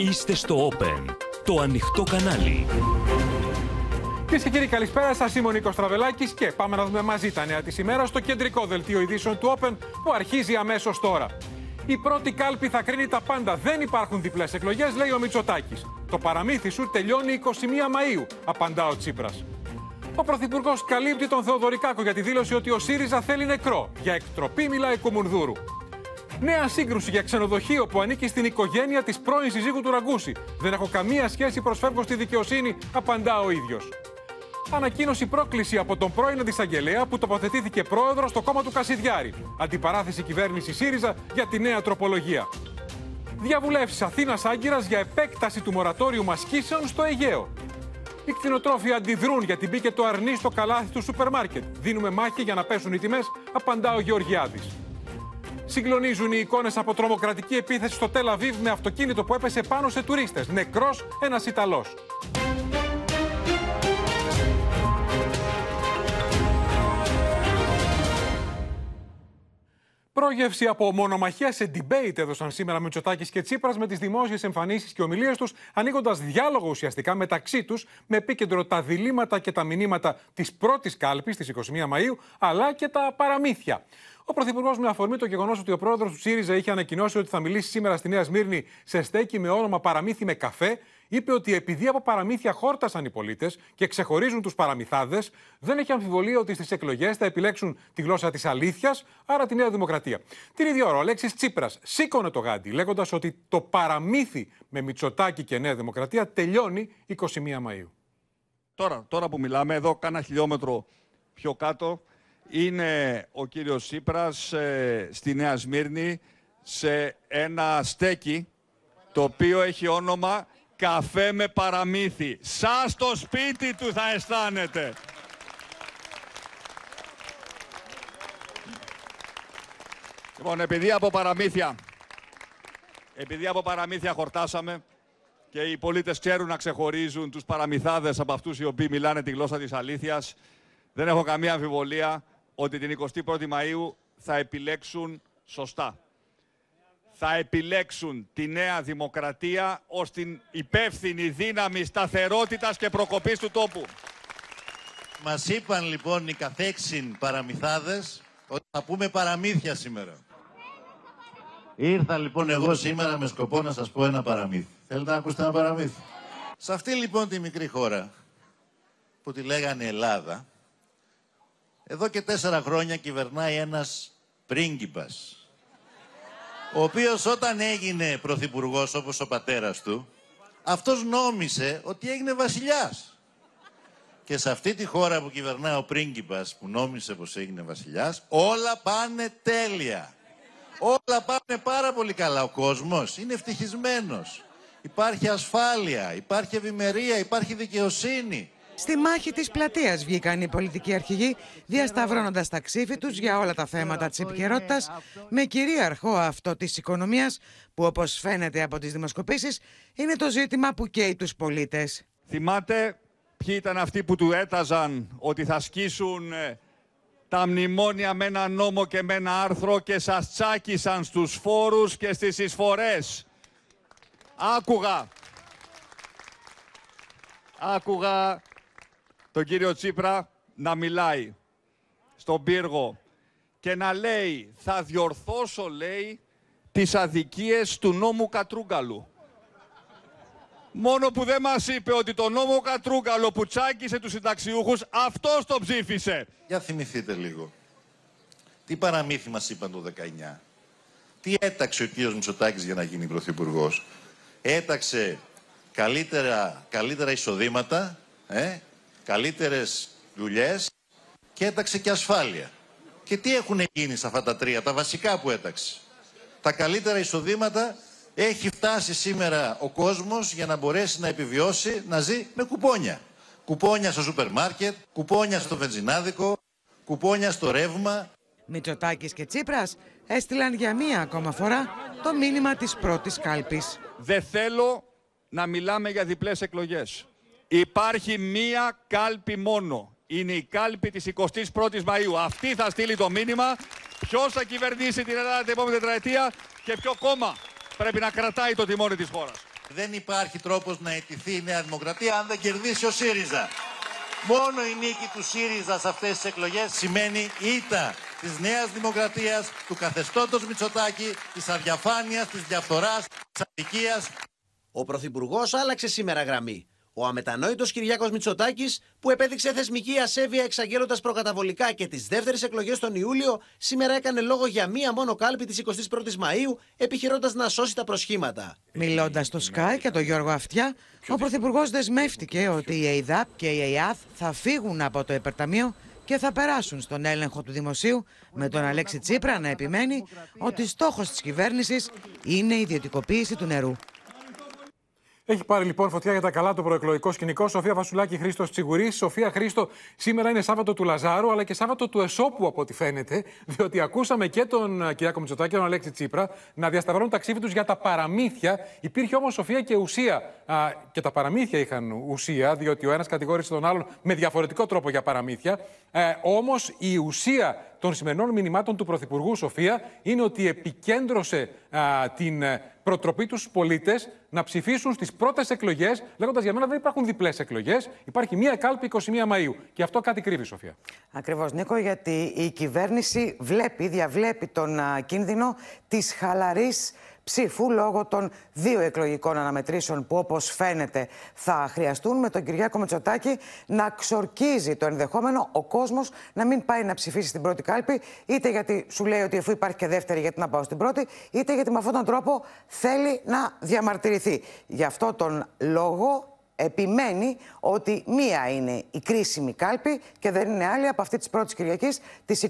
Είστε στο Open, το ανοιχτό κανάλι. Κυρίες και κύριοι, καλησπέρα σας. Είμαι ο Νίκος Τραβελάκης και πάμε να δούμε μαζί τα νέα της ημέρα στο κεντρικό δελτίο ειδήσεων του Open που αρχίζει αμέσως τώρα. Η πρώτη κάλπη θα κρίνει τα πάντα. Δεν υπάρχουν διπλές εκλογές, λέει ο Μητσοτάκης. Το παραμύθι σου τελειώνει 21 Μαου, απαντά ο Τσίπρας. Ο Πρωθυπουργός καλύπτει τον Θεοδωρικάκο για τη δήλωση ότι ο ΣΥΡΙΖΑ θέλει νεκρό. Για εκτροπή μιλάει Κουμουνδούρου. Νέα σύγκρουση για ξενοδοχείο που ανήκει στην οικογένεια της πρώην συζύγου του Ραγκούση. Δεν έχω καμία σχέση, προσφεύγω στη δικαιοσύνη, απαντά ο ίδιος. Ανακοίνωση πρόκληση από τον πρώην αντισαγγελέα που τοποθετήθηκε πρόεδρος στο κόμμα του Κασιδιάρη. Αντιπαράθεση κυβέρνηση ΣΥΡΙΖΑ για τη νέα τροπολογία. Διαβουλεύσεις Αθήνας Άγκυρας για επέκταση του μορατόριου μασκήσεων στο Αιγαίο. Οι κτηνοτρόφοι αντιδρούν γιατί μπήκε το αρνί στο καλάθι του σούπερ μάρκετ. Δίνουμε μάχη για να πέσουν οι τιμές, απαντά ο Γεωργιάδης. Συγκλονίζουν οι εικόνες από τρομοκρατική επίθεση στο Τελαβίβ με αυτοκίνητο που έπεσε πάνω σε τουρίστες. Νεκρός ένας Ιταλός. Πρόγευση από μονομαχία σε debate έδωσαν σήμερα Μητσοτάκης και Τσίπρας με τις δημόσιες εμφανίσεις και ομιλίες τους, ανοίγοντας διάλογο ουσιαστικά μεταξύ τους, με επίκεντρο τα διλήμματα και τα μηνύματα της πρώτης κάλπης της 21 Μαου, αλλά και τα παραμύθια. Ο Πρωθυπουργός, με αφορμή το γεγονός ότι ο πρόεδρος του ΣΥΡΙΖΑ είχε ανακοινώσει ότι θα μιλήσει σήμερα στη Νέα Σμύρνη σε στέκι με όνομα Παραμύθι με καφέ, είπε ότι επειδή από παραμύθια χόρτασαν οι πολίτες και ξεχωρίζουν τους παραμυθάδες, δεν έχει αμφιβολία ότι στις εκλογές θα επιλέξουν τη γλώσσα της αλήθειας, άρα τη Νέα Δημοκρατία. Την ίδια ώρα, ο Αλέξης Τσίπρας σήκωνε το γάντι, λέγοντας ότι το παραμύθι με Μητσοτάκη και Νέα Δημοκρατία τελειώνει 21 Μαου. Τώρα, τώρα που μιλάμε, εδώ κάνα χιλιόμετρο πιο κάτω, είναι ο κύριος Σύπρας ε, στη Νέα Σμύρνη σε ένα στέκι το οποίο έχει όνομα καφέ με παραμύθι. Σας στο σπίτι του θα αισθάνεται. Λοιπόν, επειδή από παραμύθια, επειδή από παραμύθια χορτάσαμε και οι πολίτες ξέρουν να ξεχωρίζουν τους παραμυθάδες από αυτούς οι οποίοι μιλάνε τη γλώσσα της αλήθειας, δεν έχω καμία αμφιβολία ότι την 21η Μαΐου θα επιλέξουν σωστά θα επιλέξουν τη Νέα Δημοκρατία ως την υπεύθυνη δύναμη σταθερότητας και προκοπής του τόπου. Μας είπαν λοιπόν οι καθέξιν παραμυθάδες ότι θα πούμε παραμύθια σήμερα. Ήρθα λοιπόν εγώ σήμερα με σκοπό να σας πω ένα παραμύθι. Θέλετε να ακούσετε ένα παραμύθι; Σε αυτή λοιπόν τη μικρή χώρα που τη λέγανε Ελλάδα, εδώ και τέσσερα χρόνια κυβερνάει ένας πρίγκιπας ο οποίος όταν έγινε πρωθυπουργός όπως ο πατέρας του, αυτός νόμισε ότι έγινε βασιλιάς. Και σε αυτή τη χώρα που κυβερνά ο πρίγκιπας που νόμισε πως έγινε βασιλιάς, όλα πάνε τέλεια. Όλα πάνε πάρα πολύ καλά. Ο κόσμος είναι ευτυχισμένος. Υπάρχει ασφάλεια, υπάρχει ευημερία, υπάρχει δικαιοσύνη. Στη μάχη της πλατείας βγήκαν οι πολιτικοί αρχηγοί διασταυρώνοντας τα ξύφη τους για όλα τα θέματα της επικαιρότητας, με κυρίαρχο αυτό της οικονομίας που όπως φαίνεται από τις δημοσκοπήσεις είναι το ζήτημα που καίει τους πολίτες. Θυμάται ποιοι ήταν αυτοί που του έταζαν ότι θα σκίσουν ε, τα μνημόνια με ένα νόμο και με ένα άρθρο και σας τσάκισαν στους φόρους και στις εισφορές. Άκουγα. Άκουγα τον κύριο Τσίπρα να μιλάει στον πύργο και να λέει θα διορθώσω λέει τις αδικίες του νόμου Κατρούγκαλου. Μόνο που δεν μας είπε ότι το νόμο Κατρούγκαλο που τσάκισε τους συνταξιούχους αυτός το ψήφισε. Για θυμηθείτε λίγο. Τι παραμύθι μας είπαν το 19. Τι έταξε ο κύριος Μητσοτάκης για να γίνει πρωθυπουργός; Έταξε καλύτερα, καλύτερα εισοδήματα, ε, καλύτερες δουλειές και έταξε και ασφάλεια. Και τι έχουν γίνει σε αυτά τα τρία, τα βασικά που έταξε. Τα καλύτερα εισοδήματα έχει φτάσει σήμερα ο κόσμος για να μπορέσει να επιβιώσει, να ζει με κουπόνια. Κουπόνια στο σούπερ μάρκετ, κουπόνια στο βενζινάδικο, κουπόνια στο ρεύμα. Μητσοτάκης και Τσίπρας έστειλαν για μία ακόμα φορά το μήνυμα της πρώτης κάλπης. Δεν θέλω να μιλάμε για διπλές εκλογές. Υπάρχει μία κάλπη μόνο. Είναι η κάλπη της 21ης Μαΐου. Αυτή θα στείλει το μήνυμα ποιος θα κυβερνήσει την Ελλάδα την επόμενη τετραετία και ποιο κόμμα πρέπει να κρατάει το τιμόνι της χώρας. Δεν υπάρχει τρόπος να αιτηθεί η Νέα Δημοκρατία αν δεν κερδίσει ο ΣΥΡΙΖΑ. Μόνο η νίκη του ΣΥΡΙΖΑ σε αυτές τις εκλογές σημαίνει ήττα της Νέας Δημοκρατίας, του καθεστώτος Μητσοτάκη, της αδιαφάνειας, της διαφθοράς, της αδικίας. Ο Πρωθυπουργός άλλαξε σήμερα γραμμή. Ο αμετανόητος Κυριάκος Μητσοτάκης, που επέδειξε θεσμική ασέβεια εξαγγέλλοντας προκαταβολικά και τις δεύτερες εκλογές τον Ιούλιο, σήμερα έκανε λόγο για μία μόνο κάλπη της 21η Μαου, επιχειρώντας να σώσει τα προσχήματα. Μιλώντας στο Sky και τον Γιώργο Αυτιά, ο Πρωθυπουργός δεσμεύτηκε ότι η ΕΙΔΑΠ και η ΕΙΑΘ θα φύγουν από το Επερταμείο και θα περάσουν στον έλεγχο του δημοσίου, με τον Αλέξη Τσίπρα να επιμένει ότι στόχος της κυβέρνησης είναι η ιδιωτικοποίηση του νερού. Έχει πάρει λοιπόν φωτιά για τα καλά το προεκλογικό σκηνικό. Σοφία Βασουλάκη, Χρήστος Τσιγουρή. Σοφία Χρήστο, σήμερα είναι Σάββατο του Λαζάρου, αλλά και Σάββατο του Εσώπου, από ό,τι φαίνεται. Διότι ακούσαμε και τον ε, Κυριάκο Μητσοτάκη και τον Αλέξη Τσίπρα να διασταυρώνουν τα ξύφη τους για τα παραμύθια. Υπήρχε όμως, Σοφία, και ουσία. Α, και τα παραμύθια είχαν ουσία, διότι ο ένας κατηγόρησε τον άλλον με διαφορετικό τρόπο για παραμύθια. Ε, όμως η ουσία των σημερινών μηνυμάτων του Πρωθυπουργού Σοφία είναι ότι επικέντρωσε α, την ε, προτροπή τους στου πολίτες να ψηφίσουν στις πρώτες εκλογές, λέγοντας για μένα δεν υπάρχουν διπλές εκλογές. Υπάρχει μία κάλπη 21 Μαου. Και αυτό κάτι κρύβει, Σοφία. Ακριβώς, Νίκο, γιατί η κυβέρνηση βλέπει, διαβλέπει τον α, κίνδυνο της χαλαρής ψήφου λόγω των δύο εκλογικών αναμετρήσεων που όπως φαίνεται θα χρειαστούν με τον Κυριάκο Μητσοτάκη να ξορκίζει το ενδεχόμενο ο κόσμος να μην πάει να ψηφίσει στην πρώτη κάλπη είτε γιατί σου λέει ότι αφού υπάρχει και δεύτερη γιατί να πάω στην πρώτη είτε γιατί με αυτόν τον τρόπο θέλει να διαμαρτυρηθεί. Γι' αυτό τον λόγο επιμένει ότι μία είναι η κρίσιμη κάλπη και δεν είναι άλλη από αυτή της πρώτης Κυριακής της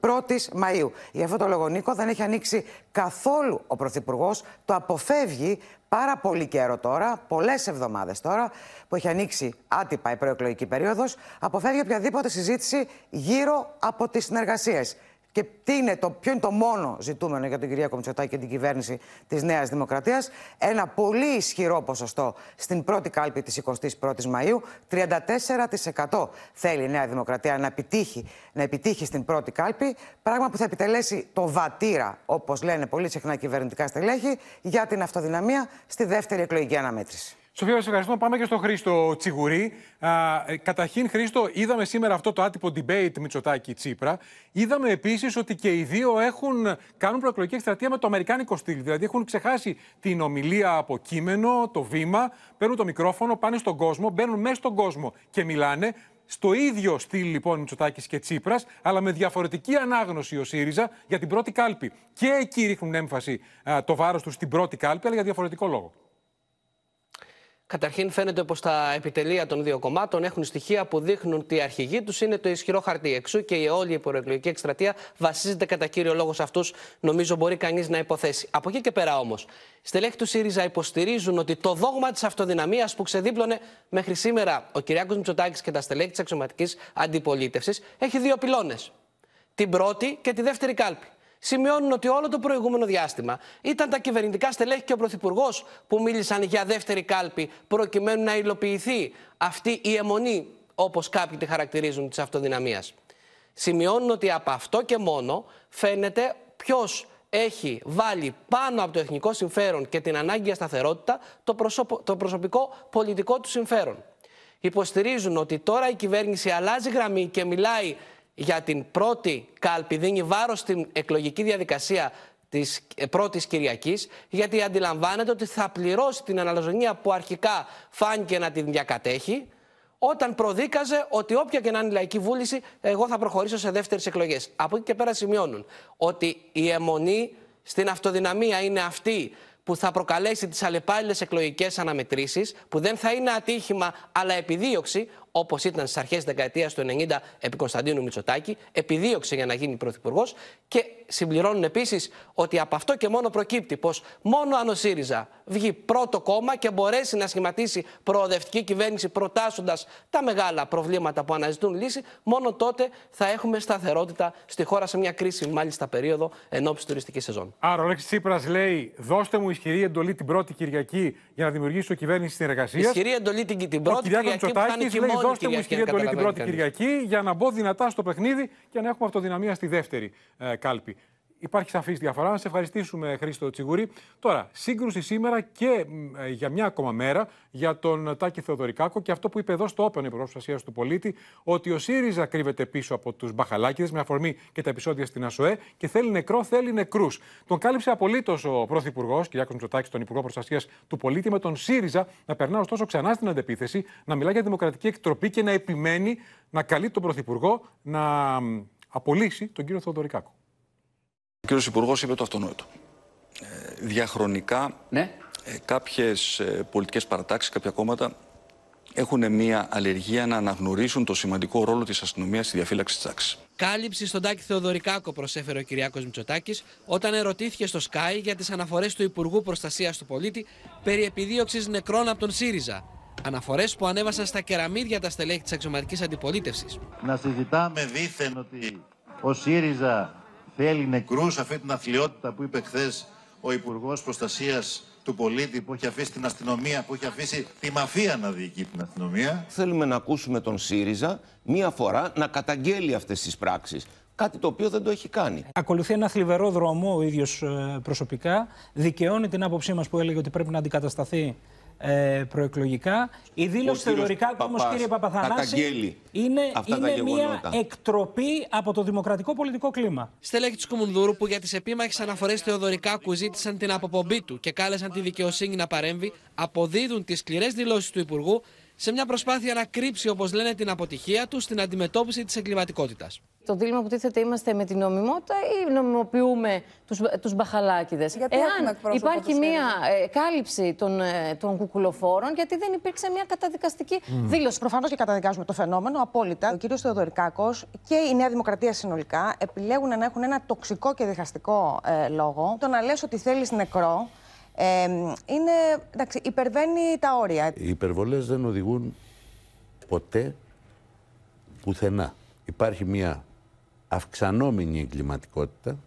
21ης Μαΐου. Γι' αυτό το λόγο Νίκο δεν έχει ανοίξει καθόλου ο Πρωθυπουργός, το αποφεύγει πάρα πολύ καιρό τώρα, πολλές εβδομάδες τώρα, που έχει ανοίξει άτυπα η προεκλογική περίοδος, αποφεύγει οποιαδήποτε συζήτηση γύρω από τις συνεργασίες. Και τι είναι το, ποιο είναι το μόνο ζητούμενο για τον Κυριάκο Μητσοτάκη και την κυβέρνηση της Νέας Δημοκρατίας; Ένα πολύ ισχυρό ποσοστό στην πρώτη κάλπη της 21η Μαου. 34% θέλει η Νέα Δημοκρατία να επιτύχει, να επιτύχει στην πρώτη κάλπη. Πράγμα που θα επιτελέσει το βατήρα, όπως λένε πολύ συχνά κυβερνητικά στελέχη, για την αυτοδυναμία στη δεύτερη εκλογική αναμέτρηση. Σοφία, σα ευχαριστώ. Πάμε και στον Χρήστο Τσιγουρή. Α, ε, καταρχήν, Χρήστο, είδαμε σήμερα αυτό το άτυπο debate Μητσοτάκη Τσίπρα. Είδαμε επίσης ότι και οι δύο έχουν, κάνουν προεκλογική εκστρατεία με το αμερικάνικο στυλ. Δηλαδή έχουν ξεχάσει την ομιλία από κείμενο, το βήμα, παίρνουν το μικρόφωνο, πάνε στον κόσμο, μπαίνουν μέσα στον κόσμο και μιλάνε. Στο ίδιο στυλ λοιπόν Μητσοτάκης και Τσίπρας, αλλά με διαφορετική ανάγνωση ο ΣΥΡΙΖΑ για την πρώτη κάλπη. Και εκεί ρίχνουν έμφαση α, το βάρος τους στην πρώτη κάλπη, αλλά για διαφορετικό λόγο. Καταρχήν, φαίνεται πως τα επιτελεία των δύο κομμάτων έχουν στοιχεία που δείχνουν ότι η αρχηγοί τους είναι το ισχυρό χαρτί. Εξού και η όλη η προεκλογική εκστρατεία βασίζεται κατά κύριο λόγο σε αυτούς, νομίζω μπορεί κανείς να υποθέσει. Από εκεί και πέρα όμως, στελέχη του ΣΥΡΙΖΑ υποστηρίζουν ότι το δόγμα της αυτοδυναμίας που ξεδίπλωνε μέχρι σήμερα ο Κυριάκος Μητσοτάκης και τα στελέχη της αξιωματικής αντιπολίτευσης έχει δύο πυλώνες. Την πρώτη και τη δεύτερη κάλπη σημειώνουν ότι όλο το προηγούμενο διάστημα ήταν τα κυβερνητικά στελέχη και ο Πρωθυπουργός που μίλησαν για δεύτερη κάλπη προκειμένου να υλοποιηθεί αυτή η αιμονή, όπως κάποιοι τη χαρακτηρίζουν, της αυτοδυναμίας. Σημειώνουν ότι από αυτό και μόνο φαίνεται ποιος έχει βάλει πάνω από το εθνικό συμφέρον και την ανάγκη για σταθερότητα το, το προσωπικό πολιτικό του συμφέρον. Υποστηρίζουν ότι τώρα η κυβέρνηση αλλάζει γραμμή και μιλάει για την πρώτη κάλπη, δίνει βάρος στην εκλογική διαδικασία της πρώτης Κυριακής, γιατί αντιλαμβάνεται ότι θα πληρώσει την αναλογία που αρχικά φάνηκε να την διακατέχει, όταν προδίκαζε ότι όποια και να είναι η λαϊκή βούληση, εγώ θα προχωρήσω σε δεύτερες εκλογές. Από εκεί και πέρα σημειώνουν ότι η αιμονή στην αυτοδυναμία είναι αυτή που θα προκαλέσει τις αλλεπάλληλες εκλογικές αναμετρήσεις, που δεν θα είναι ατύχημα αλλά επιδίωξη, όπως ήταν στις αρχές της δεκαετίας του 90 επί Κωνσταντίνου Μητσοτάκη, επιδίωξε για να γίνει πρωθυπουργός. Και συμπληρώνουν επίσης ότι από αυτό και μόνο προκύπτει πως μόνο αν ο ΣΥΡΙΖΑ βγει πρώτο κόμμα και μπορέσει να σχηματίσει προοδευτική κυβέρνηση προτάσσοντας τα μεγάλα προβλήματα που αναζητούν λύση, μόνο τότε θα έχουμε σταθερότητα στη χώρα σε μια κρίσιμη μάλιστα περίοδο ενώπιση τουριστικής σεζόν. Άρα ο Λέξη Τσίπρας λέει: Δώστε μου ισχυρή εντολή την πρώτη Κυριακή για να δημιουργήσω κυβέρνηση συνεργασίας. Ισχυρή εντολή την, την πρώτη Κυριακή που θα είναι και μόνη δώστε μου ισχυρή εντολή την πρώτη Κυριακή για να μπω δυνατά στο παιχνίδι και να έχουμε αυτοδυναμία στη δεύτερη ε, κάλπη. Υπάρχει σαφής διαφορά. Να σε ευχαριστήσουμε, Χρήστο Τσιγουρή. Τώρα, σύγκρουση σήμερα και ε, για μια ακόμα μέρα για τον Τάκη Θεοδωρικάκο και αυτό που είπε εδώ στο Open Υπουργός Προστασίας του Πολίτη, ότι ο ΣΥΡΙΖΑ κρύβεται πίσω από τους Μπαχαλάκηδε με αφορμή και τα επεισόδια στην ΑΣΟΕ και θέλει νεκρό, θέλει νεκρούς. Τον κάλυψε απολύτως ο Πρωθυπουργός, κ. Μητσοτάκης, τον Υπουργό Προστασίας του Πολίτη, με τον ΣΥΡΙΖΑ να περνά ωστόσο ξανά στην αντεπίθεση, να μιλά για δημοκρατική εκτροπή και να επιμένει να καλεί τον Πρωθυπουργό να απολύσει τον κύριο Θεοδωρικάκο. Ο κύριος Υπουργός είπε το αυτονόητο. Ε, διαχρονικά ναι. ε, κάποιες ε, πολιτικές παρατάξεις, κάποια κόμματα έχουν μια αλλεργία να αναγνωρίσουν το σημαντικό ρόλο της αστυνομίας στη διαφύλαξη της τάξης. Κάλυψη στον Τάκη Θεοδωρικάκο προσέφερε ο Κυριάκος Μητσοτάκης όταν ερωτήθηκε στο Sky για τις αναφορές του Υπουργού Προστασίας του Πολίτη περί επιδίωξης νεκρών από τον ΣΥΡΙΖΑ. Αναφορές που ανέβασαν στα κεραμίδια τα στελέχη της αξιωματικής αντιπολίτευσης. Να συζητάμε δήθεν ότι ο ΣΥΡΙΖΑ θέλει νεκρούς, αυτή την αθλειότητα που είπε χθες ο Υπουργός Προστασίας του πολίτη που έχει αφήσει την αστυνομία, που έχει αφήσει τη μαφία να διοικεί την αστυνομία. Θέλουμε να ακούσουμε τον ΣΥΡΙΖΑ μία φορά να καταγγέλει αυτές τις πράξεις. Κάτι το οποίο δεν το έχει κάνει. Ακολουθεί ένα θλιβερό δρόμο ο ίδιος προσωπικά. Δικαιώνει την άποψή μας που έλεγε ότι πρέπει να αντικατασταθεί ε, προεκλογικά. Η δήλωση θεωρητικά όμω, κύριε Παπαθανάση, είναι, είναι μια εκτροπή από το δημοκρατικό πολιτικό κλίμα. Στέλεχη του Κουμουνδούρου που για τις επίμαχες αναφορές Θεοδωρικάκου ζήτησαν την αποπομπή του και κάλεσαν τη δικαιοσύνη να παρέμβει, αποδίδουν τις σκληρές δηλώσεις του Υπουργού σε μια προσπάθεια να κρύψει, όπως λένε, την αποτυχία τους στην αντιμετώπιση της εγκληματικότητας. Το δίλημα που τίθεται είμαστε με την νομιμότητα ή νομιμοποιούμε τους, τους μπαχαλάκιδες. Γιατί Εάν υπάρχει μια ε, κάλυψη των, ε, των κουκουλοφόρων, γιατί δεν υπήρξε μια καταδικαστική mm. δήλωση. Προφανώς και καταδικάζουμε το φαινόμενο απόλυτα. Ο κύριος Θεοδωρικάκος και η Νέα Δημοκρατία συνολικά επιλέγουν να έχουν ένα τοξικό και διχαστικό ε, λόγο. Το να λες ότι θέλεις νεκρό ε, είναι, εντάξει, υπερβαίνει τα όρια. Οι υπερβολές δεν οδηγούν ποτέ πουθενά. Υπάρχει μια αυξανόμενη εγκληματικότητα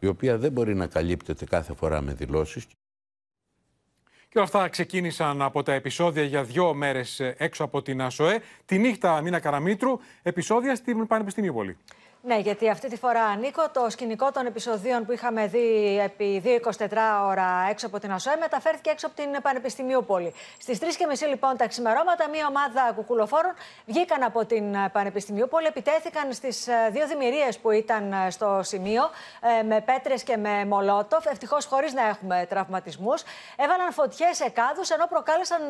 η οποία δεν μπορεί να καλύπτεται κάθε φορά με δηλώσεις. Και όλα αυτά ξεκίνησαν από τα επεισόδια για δύο μέρες έξω από την ΑΣΟΕ. Τη νύχτα Μίνα Καραμίτρου, επεισόδια στην Πανεπιστημίου Πολύ. Ναι, γιατί αυτή τη φορά, Νίκο, το σκηνικό των επεισοδίων που είχαμε δει επί 2-24 ώρα έξω από την ΑΣΟΕ μεταφέρθηκε έξω από την Πανεπιστημίου Πόλη. Στι 3.30 λοιπόν τα ξημερώματα, μία ομάδα κουκουλοφόρων βγήκαν από την Πανεπιστημίου Πόλη, επιτέθηκαν στις ε, δύο δημιουργίες που ήταν ε, στο σημείο, ε, με πέτρες και με μολότοφ, ευτυχώς χωρίς να έχουμε τραυματισμούς. Έβαλαν φωτιές σε κάδους, ενώ προκάλεσαν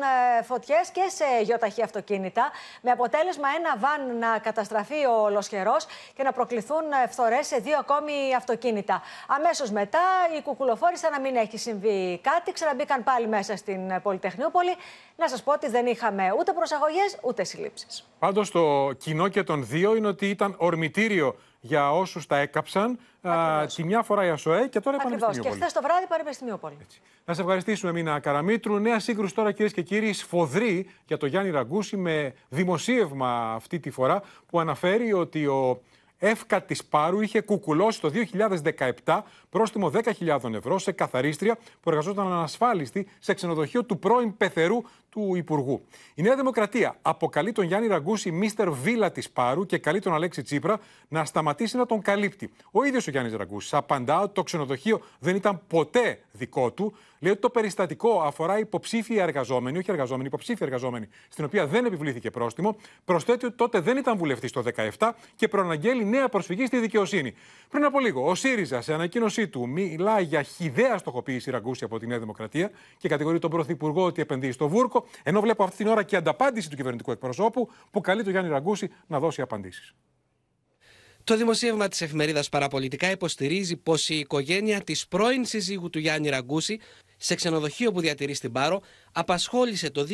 φωτιές και σε γεωταχή αυτοκίνητα, με αποτέλεσμα ένα βαν να καταστραφεί ο Λοσχερός και να προκληθούν φθορές σε δύο ακόμη αυτοκίνητα. Αμέσως μετά, οι κουκουλοφόροι, σαν να μην έχει συμβεί κάτι, ξαναμπήκαν πάλι μέσα στην Πολυτεχνιούπολη. Να σας πω ότι δεν είχαμε ούτε προσαγωγές ούτε συλλήψεις. Πάντως, το κοινό και των δύο είναι ότι ήταν ορμητήριο για όσους τα έκαψαν. Α, τη μια φορά η ΑΣΟΕ και τώρα η Πανεπιστημίου. Και χθες το βράδυ Πανεπιστημίου Πόλη. Να σε ευχαριστήσουμε, Μίνα Καραμίτρου. Νέα σύγκρουση τώρα, κυρίες και κύριοι, σφοδρή για το Γιάννη Ραγκούση με δημοσίευμα αυτή τη φορά που αναφέρει ότι ο εύκα της Πάρου είχε κουκουλώσει το 2017 πρόστιμο 10.000 ευρώ σε καθαρίστρια που εργαζόταν ανασφάλιστη σε ξενοδοχείο του πρώην πεθερού του Υπουργού. Η Νέα Δημοκρατία αποκαλεί τον Γιάννη Ραγκούση Μίστερ Βίλα της Πάρου και καλεί τον Αλέξη Τσίπρα να σταματήσει να τον καλύπτει. Ο ίδιος ο Γιάννης Ραγκούσης απαντά ότι το ξενοδοχείο δεν ήταν ποτέ δικό του. Λέει ότι το περιστατικό αφορά υποψήφια εργαζόμενη, όχι εργαζόμενη, υποψήφια εργαζόμενη, στην οποία δεν επιβλήθηκε πρόστιμο. Προσθέτει ότι τότε δεν ήταν βουλευτής το 2017 και προαναγγέλει νέα προσφυγή στη δικαιοσύνη. Πριν από λίγο, ο ΣΥΡΙΖΑ σε ανακοίνωσή του μιλάει για χιδέα στοχοποίηση Ραγκούση από τη Νέα Δημοκρατία και κατηγορεί τον Πρωθυπουργό ότι επενδύει στο Βούρκο, ενώ βλέπω αυτή την ώρα και ανταπάντηση του κυβερνητικού εκπροσώπου που καλεί τον Γιάννη Ραγκούση να δώσει απαντήσεις. Το δημοσίευμα της εφημερίδας Παραπολιτικά υποστηρίζει πως η οικογένεια της πρώην συζύγου του Γιάννη Ραγκούση, σε ξενοδοχείο που διατηρείς στην Πάρο, απασχόλησε το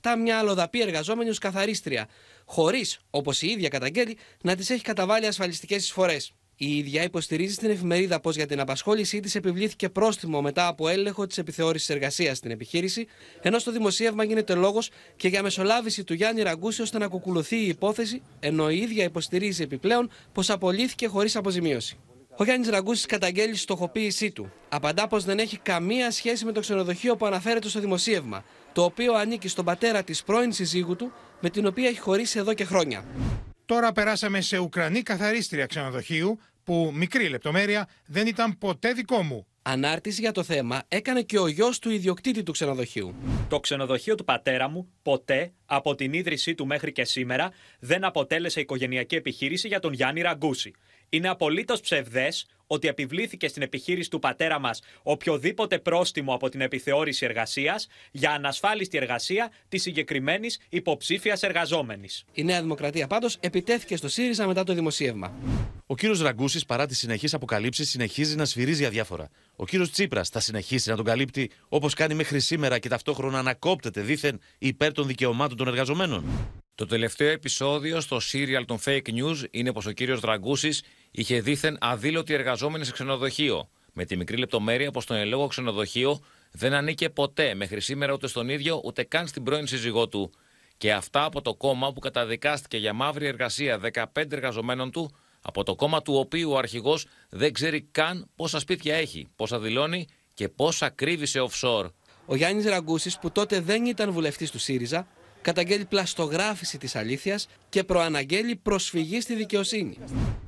2017 μια αλλοδαπή εργαζόμενη ω καθαρίστρια, χωρίς, όπως η ίδια καταγγέλει, να της έχει καταβάλει ασφαλιστικές εισφορές. Η ίδια υποστηρίζει στην εφημερίδα πως για την απασχόλησή της επιβλήθηκε πρόστιμο μετά από έλεγχο της επιθεώρησης εργασίας στην επιχείρηση, ενώ στο δημοσίευμα γίνεται λόγος και για μεσολάβηση του Γιάννη Ραγκούση ώστε να κουκουλωθεί η υπόθεση, ενώ η ίδια υποστηρίζει επιπλέον πως απολύθηκε χωρίς αποζημίωση. Ο Γιάννης Ραγκούση καταγγέλει στοχοποίησή του. Απαντά πως δεν έχει καμία σχέση με το ξενοδοχείο που αναφέρεται στο δημοσίευμα, το οποίο ανήκει στον πατέρα της πρώην συζύγου του, με την οποία έχει χωρίσει εδώ και χρόνια. Τώρα περάσαμε σε Ουκρανή καθαρίστρια ξενοδοχείου που μικρή λεπτομέρεια δεν ήταν ποτέ δικό μου. Ανάρτηση για το θέμα έκανε και ο γιος του ιδιοκτήτη του ξενοδοχείου. Το ξενοδοχείο του πατέρα μου ποτέ από την ίδρυσή του μέχρι και σήμερα δεν αποτέλεσε οικογενειακή επιχείρηση για τον Γιάννη Ραγκούση. Είναι απολύτως ψευδές ότι επιβλήθηκε στην επιχείρηση του πατέρα μας οποιοδήποτε πρόστιμο από την επιθεώρηση εργασίας για ανασφάλιστη εργασία της συγκεκριμένης υποψήφιας εργαζόμενης. Η Νέα Δημοκρατία πάντως επιτέθηκε στο ΣΥΡΙΖΑ μετά το δημοσίευμα. Ο κύριος Ραγκούσης, παρά τις συνεχείς αποκαλύψεις, συνεχίζει να σφυρίζει αδιάφορα. Ο κύριος Τσίπρας θα συνεχίσει να τον καλύπτει όπως κάνει μέχρι σήμερα και ταυτόχρονα ανακόπτεται δήθεν υπέρ των δικαιωμάτων των εργαζομένων. Το τελευταίο επεισόδιο στο serial των fake news είναι πως ο κύριος Δραγκούση είχε δήθεν αδήλωτη εργαζόμενη σε ξενοδοχείο. Με τη μικρή λεπτομέρεια πως το ελόγο ξενοδοχείο δεν ανήκε ποτέ μέχρι σήμερα ούτε στον ίδιο ούτε καν στην πρώην σύζυγό του. Και αυτά από το κόμμα που καταδικάστηκε για μαύρη εργασία 15 εργαζομένων του, από το κόμμα του οποίου ο αρχηγός δεν ξέρει καν πόσα σπίτια έχει, πόσα δηλώνει και πόσα κρύβει σε offshore. Ο Γιάννης Ραγκούσης, που τότε δεν ήταν βουλευτής του ΣΥΡΙΖΑ, καταγγέλει πλαστογράφηση της αλήθειας και προαναγγέλει προσφυγή στη δικαιοσύνη.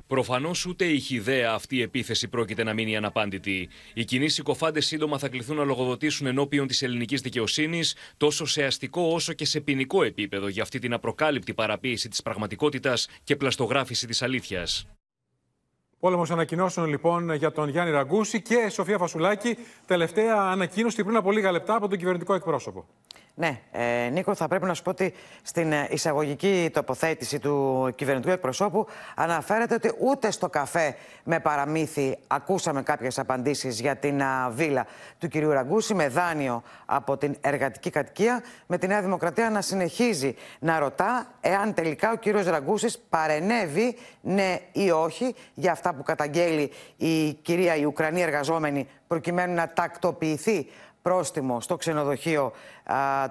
Προφανώς ούτε η χιδέα αυτή η επίθεση πρόκειται να μείνει αναπάντητη. Οι κοινοί συκοφάντες σύντομα θα κληθούν να λογοδοτήσουν ενώπιον της ελληνικής δικαιοσύνης, τόσο σε αστικό όσο και σε ποινικό επίπεδο, για αυτή την απροκάλυπτη παραποίηση της πραγματικότητας και πλαστογράφηση της αλήθειας. Πόλεμος ανακοινώσεων λοιπόν για τον Γιάννη Ραγκούση και Σοφία Φασουλάκη. Τελευταία ανακοίνωση πριν από λίγα λεπτά από τον κυβερνητικό εκπρόσωπο. Ναι, ε, Νίκο, θα πρέπει να σου πω ότι στην ε, εισαγωγική τοποθέτηση του κυβερνητικού εκπροσώπου αναφέρεται ότι ούτε στο καφέ με παραμύθι ακούσαμε κάποιες απαντήσεις για την α, βίλα του κυρίου Ραγκούση με δάνειο από την εργατική κατοικία, με τη Νέα Δημοκρατία να συνεχίζει να ρωτά εάν τελικά ο κύριος Ραγκούσης παρενέβη ναι ή όχι για αυτά που καταγγέλει η κυρία η Ουκρανή εργαζόμενη προκειμένου να τακτοποιηθεί πρόστιμο στο ξενοδοχείο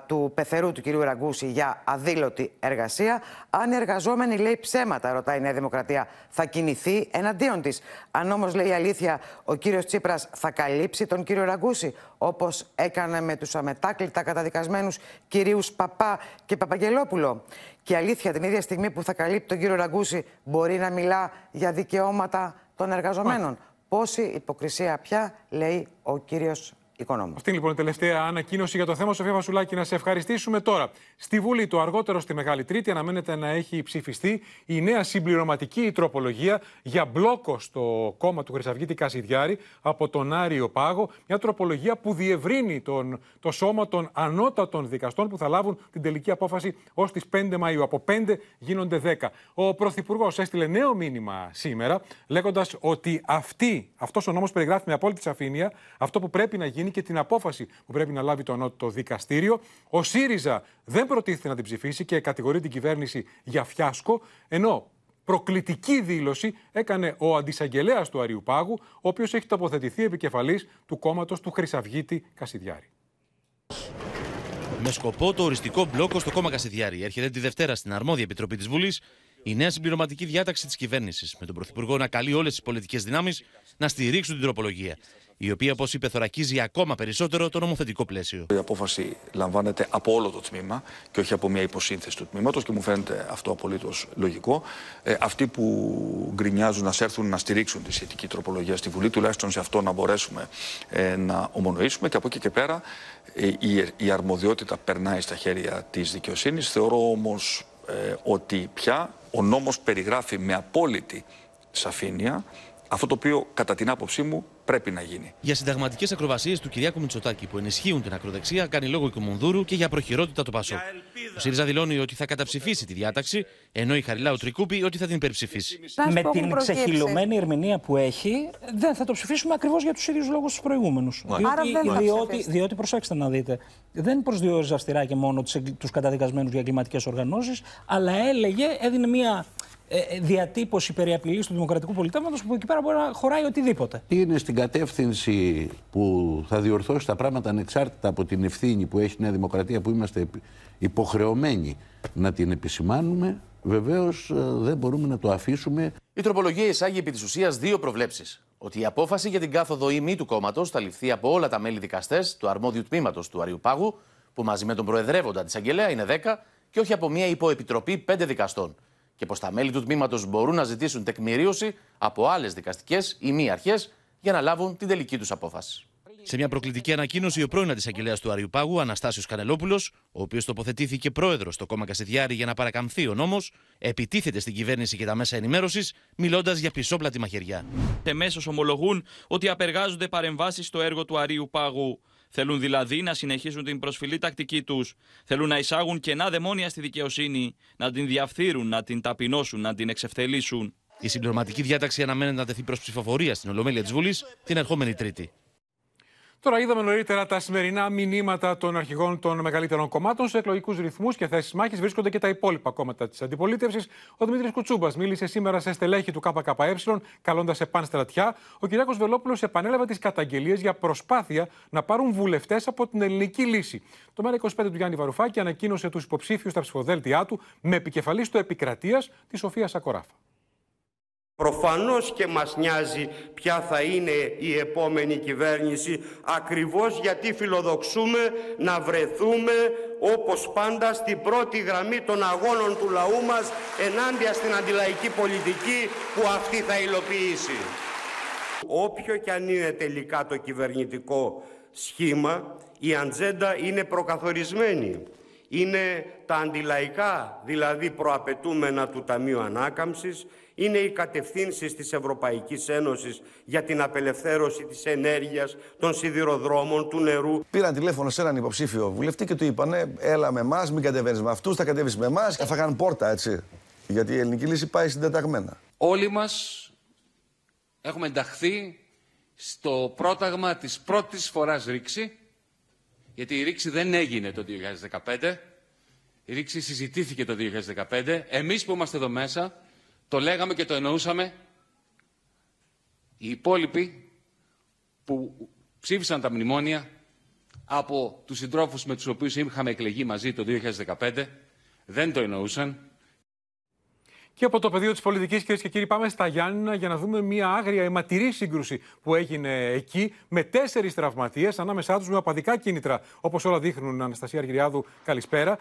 του πεθερού του κυρίου Ραγκούση για αδήλωτη εργασία. Αν η εργαζόμενη λέει ψέματα, ρωτάει η Νέα Δημοκρατία, θα κινηθεί εναντίον της. Αν όμως λέει αλήθεια, ο κύριος Τσίπρας θα καλύψει τον κύριο Ραγκούση, όπως έκανε με τους αμετάκλητα καταδικασμένους κυρίους Παπά και Παπαγγελόπουλο. Και αλήθεια, την ίδια στιγμή που θα καλύπτει τον κύριο Ραγκούση, μπορεί να μιλά για δικαιώματα των εργαζομένων. Πόση υποκρισία πια, λέει ο κύριος οικονόμου. Αυτή λοιπόν η τελευταία ανακοίνωση για το θέμα. Σοφία Βασουλάκη, να σε ευχαριστήσουμε τώρα. Στη Βουλή, το αργότερο στη Μεγάλη Τρίτη, αναμένεται να έχει ψηφιστεί η νέα συμπληρωματική τροπολογία για μπλόκο στο κόμμα του Χρυσαυγίτη Κασιδιάρη από τον Άριο Πάγο. Μια τροπολογία που διευρύνει τον, το σώμα των ανώτατων δικαστών που θα λάβουν την τελική απόφαση ως τις 5 Μαου. Από 5 γίνονται 10. Ο Πρωθυπουργός έστειλε νέο μήνυμα σήμερα, λέγοντας ότι αυτός ο νόμος περιγράφει με απόλυτη σαφήνεια αυτό που πρέπει να γίνει και την απόφαση που πρέπει να λάβει το ανώτατο δικαστήριο. Ο ΣΥΡΙΖΑ δεν προτίθεται να την ψηφίσει και κατηγορεί την κυβέρνηση για φιάσκο, ενώ προκλητική δήλωση έκανε ο αντισαγγελέας του Αριού Πάγου, ο οποίος έχει τοποθετηθεί επικεφαλής του κόμματος του Χρυσαυγίτη Κασιδιάρη. Με σκοπό το οριστικό μπλόκο στο κόμμα Κασιδιάρη έρχεται τη Δευτέρα στην αρμόδια επιτροπή της Βουλής η νέα συμπληρωματική διάταξη της κυβέρνησης, με τον Πρωθυπουργό να καλεί όλες τις πολιτικές δυνάμεις να στηρίξουν την τροπολογία η οποία, όπως είπε, θωρακίζει ακόμα περισσότερο το νομοθετικό πλαίσιο. Η απόφαση λαμβάνεται από όλο το τμήμα και όχι από μια υποσύνθεση του τμήματος και μου φαίνεται αυτό απολύτως λογικό. Ε, αυτοί που γκρινιάζουν να έρθουν να στηρίξουν τη σχετική τροπολογία στη Βουλή, τουλάχιστον σε αυτό να μπορέσουμε ε, να ομονοήσουμε και από εκεί και πέρα ε, η, η αρμοδιότητα περνάει στα χέρια της δικαιοσύνης. Θεωρώ όμως ε, ότι πια ο νόμος περιγράφει με απόλυτη σαφήνεια αυτό το οποίο κατά την άποψή μου πρέπει να γίνει. Για συνταγματικές ακροβασίες του Κυριάκου Μητσοτάκη που ενισχύουν την ακροδεξιά, κάνει λόγο η Κομονδούρου και για προχειρότητα του Πασό. Ο ΣΥΡΙΖΑ δηλώνει ότι θα καταψηφίσει τη διάταξη, ενώ η Χαριλάου Τρικούπη ότι θα την υπερψηφίσει. Με την ξεχυλωμένη ερμηνεία που έχει, δεν θα το ψηφίσουμε ακριβώς για τους ίδιους λόγους τους προηγούμενους. Διότι, διότι, διότι, προσέξτε να δείτε, δεν προσδιορίζει αυστηρά και μόνο τους καταδικασμένους για εγκληματικές οργανώσεις, αλλά έλεγε, έδινε μια ε, ε, διατύπωση περί απειλής του δημοκρατικού πολιτεύματος που εκεί πέρα μπορεί να χωράει οτιδήποτε. Είναι στην κατεύθυνση που θα διορθώσει τα πράγματα ανεξάρτητα από την ευθύνη που έχει η Νέα Δημοκρατία που είμαστε υποχρεωμένοι να την επισημάνουμε. Βεβαίως ε, δεν μπορούμε να το αφήσουμε. Η τροπολογία εισάγει επί της ουσίας δύο προβλέψεις. Ότι η απόφαση για την κάθοδο ή μη του κόμματος θα ληφθεί από όλα τα μέλη δικαστές του αρμόδιου τμήματος του Αριού Πάγου, που μαζί με τον Προεδρεύοντα της Αγγελέα είναι 10, και όχι από μια υποεπιτροπή 5 δικαστών και πως τα μέλη του τμήματος μπορούν να ζητήσουν τεκμηρίωση από άλλες δικαστικές ή μη αρχές για να λάβουν την τελική τους απόφαση. Σε μια προκλητική ανακοίνωση, ο πρώην αντισαγγελέας του Αριού Πάγου, Αναστάσιος Κανελόπουλος, ο οποίος τοποθετήθηκε πρόεδρος στο κόμμα Κασιδιάρη για να παρακαμφθεί ο νόμος, επιτίθεται στην κυβέρνηση και τα μέσα ενημέρωσης, μιλώντας για πισόπλατη μαχαιριά. Εμέσω ομολογούν ότι απεργάζονται παρεμβάσεις στο έργο του Αρίου Πάγου. Θέλουν δηλαδή να συνεχίσουν την προσφυλή τακτική τους. Θέλουν να εισάγουν κενά δαιμόνια στη δικαιοσύνη, να την διαφθείρουν, να την ταπεινώσουν, να την εξευθελήσουν. Η συμπληρωματική διάταξη αναμένεται να τεθεί προς ψηφοφορία στην Ολομέλεια της Βουλής την ερχόμενη Τρίτη. Τώρα είδαμε νωρίτερα τα σημερινά μηνύματα των αρχηγών των μεγαλύτερων κομμάτων. Σε εκλογικούς ρυθμούς και θέσεις μάχης βρίσκονται και τα υπόλοιπα κόμματα της αντιπολίτευσης. Ο Δημήτρης Κουτσούμπας μίλησε σήμερα σε στελέχη του ΚΚΕ, καλώντας σε στρατιά. Ο Κυριάκος Βελόπουλος επανέλαβε τις καταγγελίες για προσπάθεια να πάρουν βουλευτές από την ελληνική λύση. Το ΜΕΡΑ25 του Γιάννη Βαρουφάκη ανακοίνωσε τους υποψήφιους στα ψηφοδέλτια του με επικεφαλής του Επικρατείας τη Σοφία Σακοράφα. Προφανώς και μας νοιάζει ποια θα είναι η επόμενη κυβέρνηση ακριβώς γιατί φιλοδοξούμε να βρεθούμε όπως πάντα στην πρώτη γραμμή των αγώνων του λαού μας ενάντια στην αντιλαϊκή πολιτική που αυτή θα υλοποιήσει. Όποιο και αν είναι τελικά το κυβερνητικό σχήμα, η ατζέντα είναι προκαθορισμένη. Είναι τα αντιλαϊκά, δηλαδή προαπαιτούμενα του Ταμείου Ανάκαμψης, είναι οι κατευθύνσεις της Ευρωπαϊκής Ένωσης για την απελευθέρωση της ενέργειας, των σιδηροδρόμων, του νερού. Πήραν τηλέφωνο σε έναν υποψήφιο βουλευτή και του είπανε έλα με εμάς, μην κατεβαίνεις με αυτούς, θα κατέβεις με εμάς και θα κάνουν πόρτα έτσι. Γιατί η ελληνική λύση πάει συντεταγμένα. Όλοι μας έχουμε ενταχθεί στο πρόταγμα της πρώτης φοράς ρήξη, γιατί η ρήξη δεν έγινε το 2015, η ρήξη συζητήθηκε το 2015. Εμείς που είμαστε εδώ μέσα το λέγαμε και το εννοούσαμε. Οι υπόλοιποι που ψήφισαν τα μνημόνια από τους συντρόφους με τους οποίους είχαμε εκλεγεί μαζί το 2015 δεν το εννοούσαν και από το πεδίο της πολιτικής, κυρίες και κύριοι, πάμε στα Γιάννηνα για να δούμε μια άγρια αιματηρή σύγκρουση που έγινε εκεί με τέσσερις τραυματίες, ανάμεσά τους με απαδικά κίνητρα. Όπως όλα δείχνουν, Αναστασία Αργυριάδου, καλησπέρα.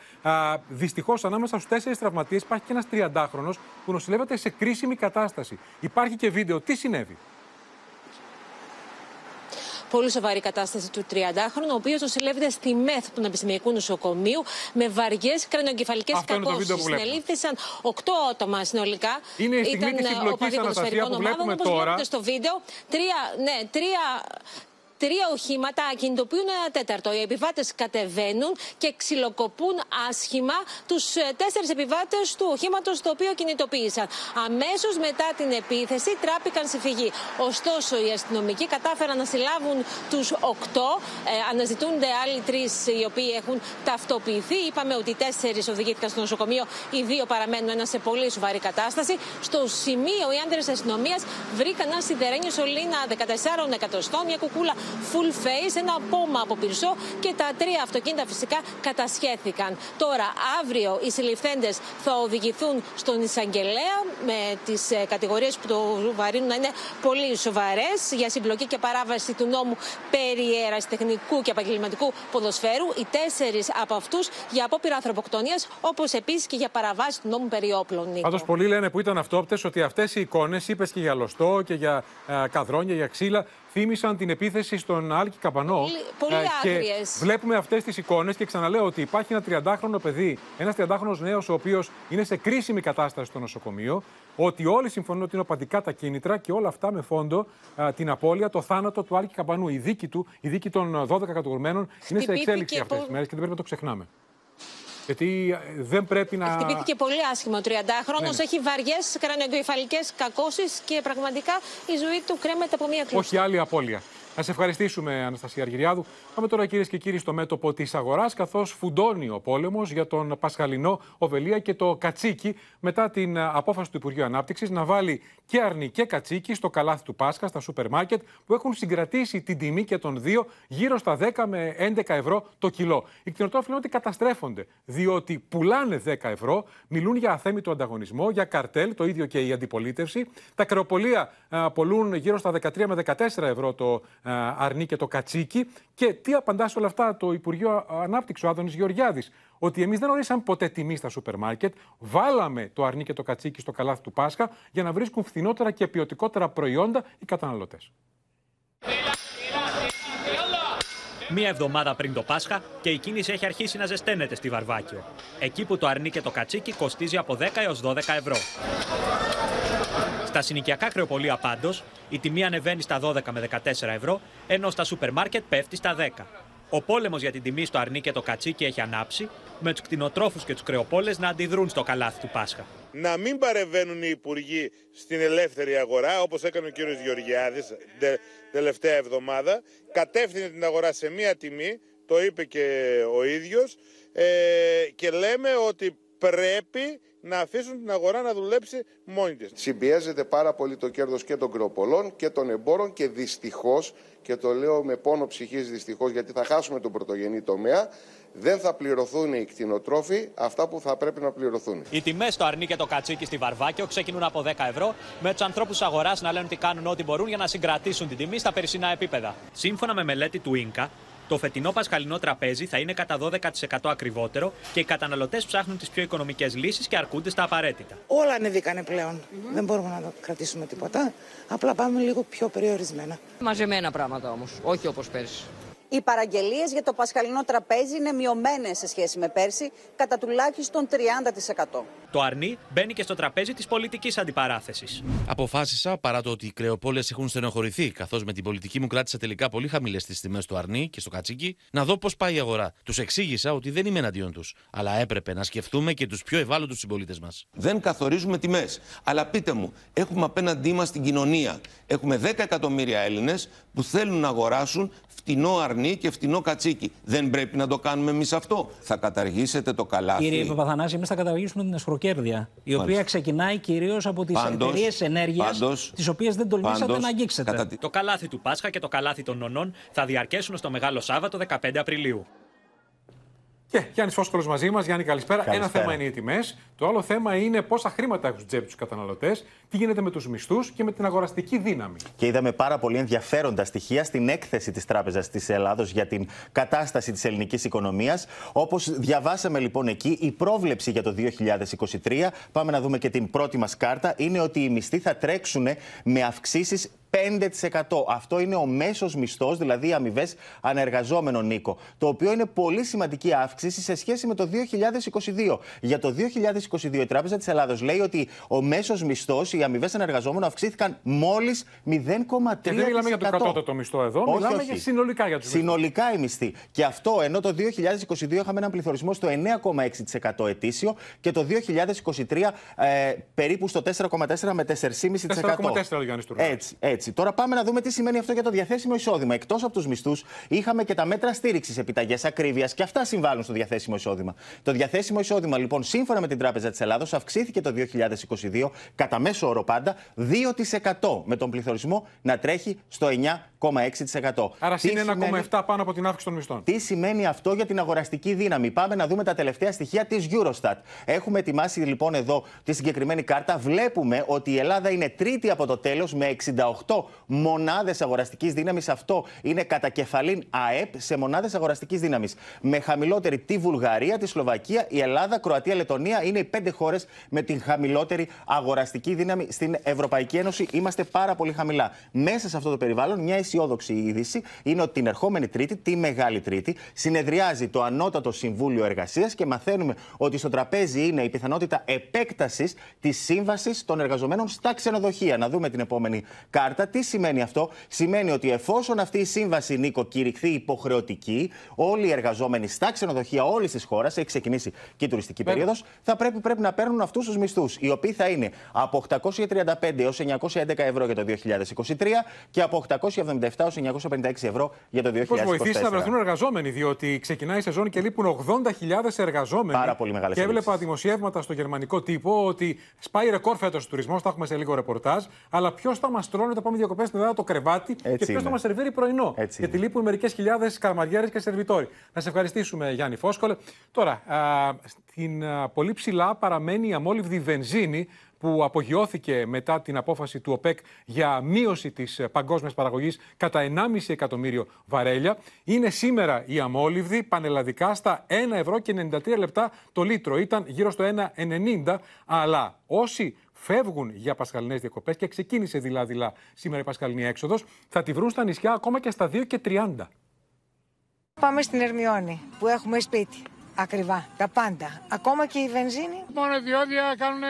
Δυστυχώς, ανάμεσα στους τέσσερις τραυματίες υπάρχει και ένας 30χρονο που νοσηλεύεται σε κρίσιμη κατάσταση. Υπάρχει και βίντεο. Τι συνέβη; Πολύ σοβαρή κατάσταση του 30χρονου, ο οποίος νοσηλεύεται στη ΜΕΘ του Πανεπιστημιακού Νοσοκομείου με βαριές κρανιογκεφαλικές κακώσεις. Συνελήφθησαν 8 άτομα συνολικά. Είναι η στιγμή Ήταν της οπαδοί ποδοσφαιρικών ομάδων. Όπως βλέπετε στο βίντεο, τρία, ναι, τρία τρία οχήματα κινητοποιούν ένα τέταρτο. Οι επιβάτες κατεβαίνουν και ξυλοκοπούν άσχημα τους ε, τέσσερις επιβάτες του οχήματος το οποίο κινητοποίησαν. Αμέσως μετά την επίθεση τράπηκαν σε φυγή. Ωστόσο, οι αστυνομικοί κατάφεραν να συλλάβουν τους οκτώ. Ε, αναζητούνται άλλοι τρεις οι οποίοι έχουν ταυτοποιηθεί. Είπαμε ότι τέσσερις οδηγήθηκαν στο νοσοκομείο, οι δύο παραμένουν ένα σε πολύ σοβαρή κατάσταση. Στο σημείο, οι άντρες αστυνομίας βρήκαν ένα σιδερένιο σωλήνα 14 εκατοστών, μια κουκούλα full face, ένα πόμα από πυρσό και τα τρία αυτοκίνητα φυσικά κατασχέθηκαν. Τώρα, αύριο οι συλληφθέντες θα οδηγηθούν στον εισαγγελέα με τις ε, κατηγορίες που το βαρύνουν να είναι πολύ σοβαρές για συμπλοκή και παράβαση του νόμου περί τεχνικού και επαγγελματικού ποδοσφαίρου. Οι τέσσερις από αυτούς για απόπειρα ανθρωποκτονίας, όπως επίσης και για παραβάση του νόμου περί όπλων. Πάντως, πολλοί λένε που ήταν αυτόπτες ότι αυτές οι εικόνες, είπες και για λωστό και για ε, καδρόνια, για ξύλα, θύμισαν την επίθεση στον Άλκη Καπανό. Πολύ, πολύ ε, και βλέπουμε αυτές τις εικόνες και ξαναλέω ότι υπάρχει ένα 30χρονο παιδί, ένας 30χρονο νέος, ο οποίος είναι σε κρίσιμη κατάσταση στο νοσοκομείο. Ότι όλοι συμφωνούν ότι είναι οπαδικά τα κίνητρα και όλα αυτά με φόντο την απώλεια, το θάνατο του Άλκη Καπανού. Η δίκη του, η δίκη των 12 κατηγορουμένων είναι σε εξέλιξη αυτές τις μέρες και δεν πρέπει να το ξεχνάμε. Γιατί ε, δεν πρέπει να. Χτυπήθηκε πολύ άσχημα ο 30χρονο. Ναι, ναι. Έχει βαριές κρανιογκεφαλικές κακώσεις και πραγματικά η ζωή του κρέμεται από μία κλίση. Όχι άλλη απώλεια. Να σε ευχαριστήσουμε, Αναστασία Αργυριάδου. Πάμε τώρα, κυρίες και κύριοι, στο μέτωπο της αγοράς, καθώς φουντώνει ο πόλεμος για τον Πασχαλινό Οβελία και το Κατσίκι μετά την απόφαση του Υπουργείου Ανάπτυξης να βάλει και αρνί και κατσίκι στο καλάθι του Πάσχα, στα σούπερ μάρκετ, που έχουν συγκρατήσει την τιμή και των δύο γύρω στα 10 με 11 ευρώ το κιλό. Οι κτηνοτρόφοι λένε ότι καταστρέφονται, διότι πουλάνε 10 ευρώ, μιλούν για αθέμητο ανταγωνισμό, για καρτέλ, το ίδιο και η αντιπολίτευση. Τα κρεοπολία πολλούν γύρω στα 13 με 14 ευρώ το αρνεί και το κατσίκι. Και τι απαντά σε όλα αυτά το Υπουργείο Ανάπτυξης, ο Άδωνης Γεωργιάδης; Ότι εμείς δεν ορίσαμε ποτέ τιμή στα σούπερ μάρκετ. Βάλαμε το αρνί και το κατσίκι στο καλάθι του Πάσχα για να βρίσκουν φθηνότερα και ποιοτικότερα προϊόντα οι καταναλωτές. Μία εβδομάδα πριν το Πάσχα και η κίνηση έχει αρχίσει να ζεσταίνεται στη Βαρβάκιο. Εκεί που το αρνί και το κατσίκι κοστίζει από 10 έως 12 ευρώ. Στα συνοικιακά κρεοπολία πάντως, η τιμή ανεβαίνει στα 12 με 14 ευρώ, ενώ στα σούπερ μάρκετ πέφτει στα 10. Ο πόλεμος για την τιμή στο αρνί και το κατσίκι έχει ανάψει, με τους κτηνοτρόφους και τους κρεοπόλες να αντιδρούν στο καλάθι του Πάσχα. Να μην παρεμβαίνουν οι υπουργοί στην ελεύθερη αγορά, όπως έκανε ο κύριος Γεωργιάδης τελευταία εβδομάδα. Κατεύθυνε την αγορά σε μία τιμή, το είπε και ο ίδιος, ε, και λέμε ότι πρέπει να αφήσουν την αγορά να δουλέψει μόνη της. Συμπιέζεται πάρα πολύ το κέρδος και των κρεοπολών και των εμπόρων και δυστυχώς, και το λέω με πόνο ψυχής δυστυχώς, γιατί θα χάσουμε τον πρωτογενή τομέα, δεν θα πληρωθούν οι κτηνοτρόφοι αυτά που θα πρέπει να πληρωθούν. Οι τιμές στο αρνί και το κατσίκι στη Βαρβάκιο ξεκινούν από 10 ευρώ, με τους ανθρώπους αγοράς να λένε ότι κάνουν ό,τι μπορούν για να συγκρατήσουν την τιμή στα περσινά επίπεδα. Σύμφωνα με μελέτη του ΙΝΚΑ, το φετινό πασχαλινό τραπέζι θα είναι κατά 12% ακριβότερο και οι καταναλωτές ψάχνουν τις πιο οικονομικές λύσεις και αρκούνται στα απαραίτητα. Όλα ανεβήκανε πλέον. Δεν μπορούμε να κρατήσουμε τίποτα. Απλά πάμε λίγο πιο περιορισμένα. Μαζεμένα πράγματα όμως, όχι όπως πέρσι. Οι παραγγελίες για το πασχαλινό τραπέζι είναι μειωμένες σε σχέση με πέρσι, κατά τουλάχιστον 30%. Το αρνί μπαίνει και στο τραπέζι της πολιτικής αντιπαράθεσης. Αποφάσισα, παρά το ότι οι κρεοπόλε έχουν στενοχωρηθεί, καθώς με την πολιτική μου κράτησα τελικά πολύ χαμηλές τις τιμές του αρνί και στο κατσίκι, να δω πώς πάει η αγορά. Τους εξήγησα ότι δεν είμαι εναντίον τους, αλλά έπρεπε να σκεφτούμε και τους πιο ευάλωτους συμπολίτες μας. Δεν καθορίζουμε τιμές. Αλλά πείτε μου, έχουμε απέναντί μας την κοινωνία. Έχουμε 10 εκατομμύρια Έλληνες που θέλουν να αγοράσουν φτηνό αρνί και φτηνό κατσίκι. Δεν πρέπει να το κάνουμε εμείς αυτό. Θα καταργήσετε το καλάθι. Κύριε Παπαθανάση, εμείς θα καταργήσουμε την εσχροκέρδεια. Η οποία ξεκινάει κυρίως από τις εταιρείες ενέργειας, τις οποίες δεν τολμήσατε πάντως, να αγγίξετε. Κατα... Το καλάθι του Πάσχα και το καλάθι των νονών θα διαρκέσουν στο Μεγάλο Σάββατο 15 Απριλίου. Και Γιάννης Φόσκολο μαζί μας. Γιάννη, καλησπέρα. καλησπέρα. Ένα θέμα είναι οι τιμές. Το άλλο θέμα είναι πόσα χρήματα έχουν στους τσέπη τους καταναλωτές, τι γίνεται με τους μισθούς και με την αγοραστική δύναμη. Και είδαμε πάρα πολύ ενδιαφέροντα στοιχεία στην έκθεση της Τράπεζας της Ελλάδος για την κατάσταση της ελληνικής οικονομίας. Όπως διαβάσαμε λοιπόν εκεί, η πρόβλεψη για το 2023, πάμε να δούμε και την πρώτη μας κάρτα, είναι ότι οι μισθοί θα τρέξουν με αυξήσεις 5%. Αυτό είναι ο μέσος μισθός, δηλαδή οι αμοιβές ανεργαζόμενων, Νίκο. Το οποίο είναι πολύ σημαντική αύξηση σε σχέση με το 2022. Για το 2022 η Τράπεζα της Ελλάδος λέει ότι ο μέσος μισθός, οι αμοιβές ανεργαζόμενων αυξήθηκαν μόλις 0,3%. Και δεν μιλάμε για το κατώτατο μισθό εδώ, όχι, μιλάμε όχι. για συνολικά για τους Συνολικά οι μισθοί. Και αυτό ενώ το 2022 είχαμε έναν πληθωρισμό στο 9,6% ετήσιο και το 2023 ε, περίπου στο 4,4 με 4,5%. 4,4 Γιάννης Έτσι, έτσι. Έτσι. Τώρα πάμε να δούμε τι σημαίνει αυτό για το διαθέσιμο εισόδημα. Εκτός από τους μισθούς, είχαμε και τα μέτρα στήριξης, επιταγές ακρίβειας και αυτά συμβάλλουν στο διαθέσιμο εισόδημα. Το διαθέσιμο εισόδημα, λοιπόν, σύμφωνα με την Τράπεζα της Ελλάδος, αυξήθηκε το 2022 κατά μέσο όρο πάντα 2% με τον πληθωρισμό να τρέχει στο 9,6%. Άρα είναι 1,7 πάνω από την αύξηση των μισθών. Τι σημαίνει αυτό για την αγοραστική δύναμη; Πάμε να δούμε τα τελευταία στοιχεία της Eurostat. Έχουμε ετοιμάσει λοιπόν εδώ τη συγκεκριμένη κάρτα. Βλέπουμε ότι η Ελλάδα είναι τρίτη από το τέλος με 68 μονάδες αγοραστικής δύναμης. Αυτό είναι κατά κεφαλήν ΑΕΠ σε μονάδες αγοραστικής δύναμης. Με χαμηλότερη τη Βουλγαρία, τη Σλοβακία, η Ελλάδα, Κροατία, Λετωνία είναι οι πέντε χώρες με την χαμηλότερη αγοραστική δύναμη στην Ευρωπαϊκή Ένωση. Είμαστε πάρα πολύ χαμηλά. Μέσα σε αυτό το περιβάλλον, μια αισιόδοξη είδηση είναι ότι την ερχόμενη Τρίτη, τη Μεγάλη Τρίτη, συνεδριάζει το Ανώτατο Συμβούλιο Εργασίας και μαθαίνουμε ότι στο τραπέζι είναι η πιθανότητα επέκτασης της σύμβασης των εργαζομένων στα ξενοδοχεία. Να δούμε την επόμενη κάρτα τι σημαίνει αυτό, Σημαίνει ότι εφόσον αυτή η σύμβαση, Νίκο, κηρυχθεί υποχρεωτική, όλοι οι εργαζόμενοι στα ξενοδοχεία όλης της χώρας, έχει ξεκινήσει και η τουριστική περίοδος, θα πρέπει, πρέπει να παίρνουν αυτούς τους μισθούς, οι οποίοι θα είναι από 835 έως 911 ευρώ για το 2023 και από 877 έως 956 ευρώ για το 2024. Πώς βοηθήσει να βρεθούν εργαζόμενοι, διότι ξεκινάει η σεζόν και λείπουν 80.000 εργαζόμενοι. Πάρα πολύ μεγάλες Και έβλεπα δημοσιεύματα στο γερμανικό τύπο ότι σπάει ρεκόρ φέτος ο τουρισμός, θα έχουμε σε λίγο ρεπορτάζ, αλλά ποιος θα μας τρώνε το πάμε διακοπές στην Ελλάδα το κρεβάτι Έτσι και ποιος θα μας σερβίρει πρωινό. Έτσι γιατί είναι. λείπουν μερικές χιλιάδες καρμαριέρε και σερβιτόροι. Να σε ευχαριστήσουμε, Γιάννη Φόσκολε. Τώρα, α, στην, α, πολύ ψηλά παραμένει η αμόλυβδη βενζίνη που απογειώθηκε μετά την απόφαση του ΟΠΕΚ για μείωση της παγκόσμιας παραγωγής κατά 1,5 εκατομμύριο βαρέλια. Είναι σήμερα η αμόλυβδη πανελλαδικά στα 1 ευρώ και 93 λεπτά το λίτρο. Ήταν γύρω στο 1,90, αλλά όσοι φεύγουν για πασχαλινές διακοπές και ξεκίνησε δηλαδή σήμερα η πασχαλινή έξοδος, θα τη βρουν στα νησιά ακόμα και στα 2 και 30. Πάμε στην Ερμιόνη που έχουμε σπίτι. Ακριβά, τα πάντα. Ακόμα και η βενζίνη. Μόνο διόδια κάνουν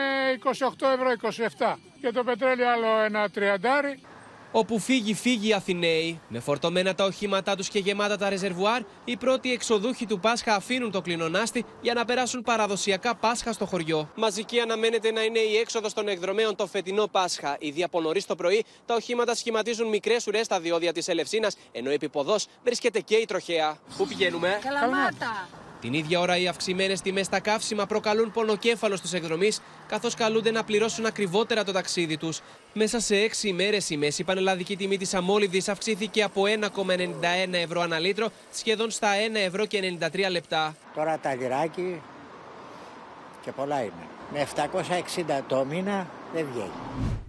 28 ευρώ, 27. Και το πετρέλαιο άλλο ένα τριαντάρι. Όπου φύγει, φύγει οι Αθηναίοι. Με φορτωμένα τα οχήματά τους και γεμάτα τα ρεζερβουάρ, οι πρώτοι εξοδούχοι του Πάσχα αφήνουν το κλινονάστη για να περάσουν παραδοσιακά Πάσχα στο χωριό. Μαζική αναμένεται να είναι η έξοδος των εκδρομέων το φετινό Πάσχα. Ήδη από νωρίς το πρωί, τα οχήματα σχηματίζουν μικρές ουρές στα διόδια της Ελευσίνας, ενώ επί βρίσκεται και η τροχέα. Πού πηγαίνουμε, Καλαμάτα. Την ίδια ώρα, οι αυξημένες τιμές στα καύσιμα προκαλούν πονοκέφαλο στους εκδρομή, καθώς καλούνται να πληρώσουν ακριβότερα το ταξίδι τους. Μέσα σε έξι ημέρες, η μέση πανελλαδική τιμή της αμόλυβδης αυξήθηκε από 1,91 ευρώ ανά λίτρο σχεδόν στα 1 ευρώ και 93 λεπτά. Τώρα τα λιράκι και πολλά είναι. Με 760 το μήνα δεν βγαίνει.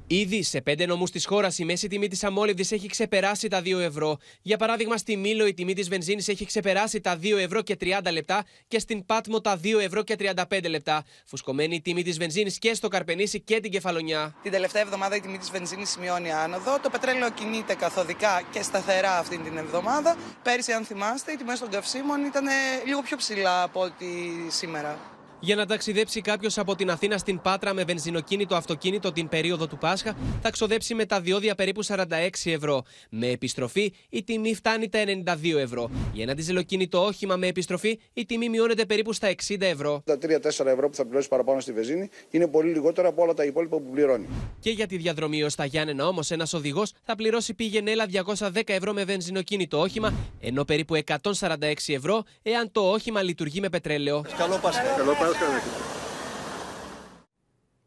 Ήδη σε πέντε νομούς της χώρας η μέση τιμή της αμόλυβδης έχει ξεπεράσει τα 2 ευρώ. Για παράδειγμα, στη Μήλο η τιμή της βενζίνης έχει ξεπεράσει τα 2 ευρώ και 30 λεπτά και στην Πάτμο τα 2 ευρώ και 35 λεπτά. Φουσκωμένη η τιμή της βενζίνης και στο Καρπενήσι και την Κεφαλονιά. Την τελευταία εβδομάδα η τιμή της βενζίνης σημειώνει άνοδο. Το πετρέλαιο κινείται καθοδικά και σταθερά αυτή την εβδομάδα. Πέρυσι, αν θυμάστε, οι τιμές των καυσίμων ήταν λίγο πιο ψηλά από ό,τι σήμερα. Για να ταξιδέψει κάποιος από την Αθήνα στην Πάτρα με βενζινοκίνητο αυτοκίνητο την περίοδο του Πάσχα, θα ξοδέψει με τα διόδια περίπου 46 ευρώ. Με επιστροφή η τιμή φτάνει τα 92 ευρώ. Για ένα διζελοκίνητο όχημα με επιστροφή η τιμή μειώνεται περίπου στα 60 ευρώ. Τα 3-4 ευρώ που θα πληρώσει παραπάνω στη βενζίνη είναι πολύ λιγότερα από όλα τα υπόλοιπα που πληρώνει. Και για τη διαδρομή ως τα Γιάννενα όμως ένας οδηγός θα πληρώσει πήγαινε έλα 210 ευρώ με βενζινοκίνητο όχημα, ενώ περίπου 146 ευρώ εάν το όχημα λειτουργεί με πετρέλαιο. Καλό Πάσχα.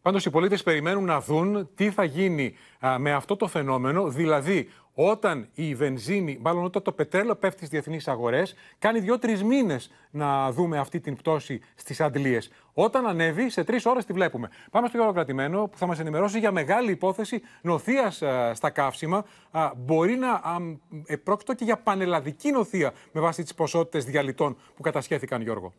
Πάντως οι πολίτες περιμένουν να δουν τι θα γίνει με αυτό το φαινόμενο, δηλαδή όταν η βενζίνη, μάλλον όταν το πετρέλαιο πέφτει στις διεθνείς αγορές, κάνει δύο-τρεις μήνες να δούμε αυτή την πτώση στις αντλίες. Όταν ανέβει, σε τρεις ώρες τη βλέπουμε. Πάμε στο Γιώργο Κρατημένο, που θα μας ενημερώσει για μεγάλη υπόθεση νοθείας στα καύσιμα. μπορεί να ε, πρόκειται και για πανελλαδική νοθεία με βάση τις ποσότητες διαλυτών που κατασχέθηκαν, Γιώργο.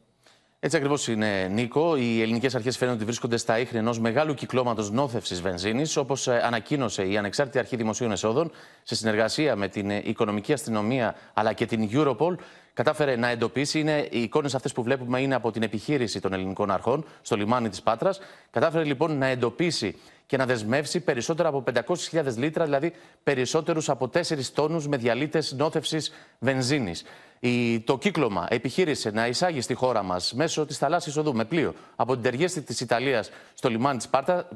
Έτσι ακριβώς είναι, Νίκο. Οι ελληνικές αρχές φαίνεται ότι βρίσκονται στα ίχνη ενός μεγάλου κυκλώματος νόθευσης βενζίνης, όπως ε, ανακοίνωσε η Ανεξάρτητη Αρχή Δημοσίων Εσόδων σε συνεργασία με την ε, Οικονομική Αστυνομία αλλά και την Europol. Κατάφερε να εντοπίσει, είναι, οι εικόνες αυτές που βλέπουμε είναι από την επιχείρηση των ελληνικών αρχών στο λιμάνι της Πάτρας. Κατάφερε λοιπόν να εντοπίσει και να δεσμεύσει περισσότερα από 500.000 λίτρα, δηλαδή περισσότερους από 4 τόνους με διαλύτες νόθευση βενζίνης. Η, το κύκλωμα επιχείρησε να εισάγει στη χώρα μας μέσω της θαλάσσης οδού με πλοίο από την Τεργέστη της Ιταλίας στο λιμάνι της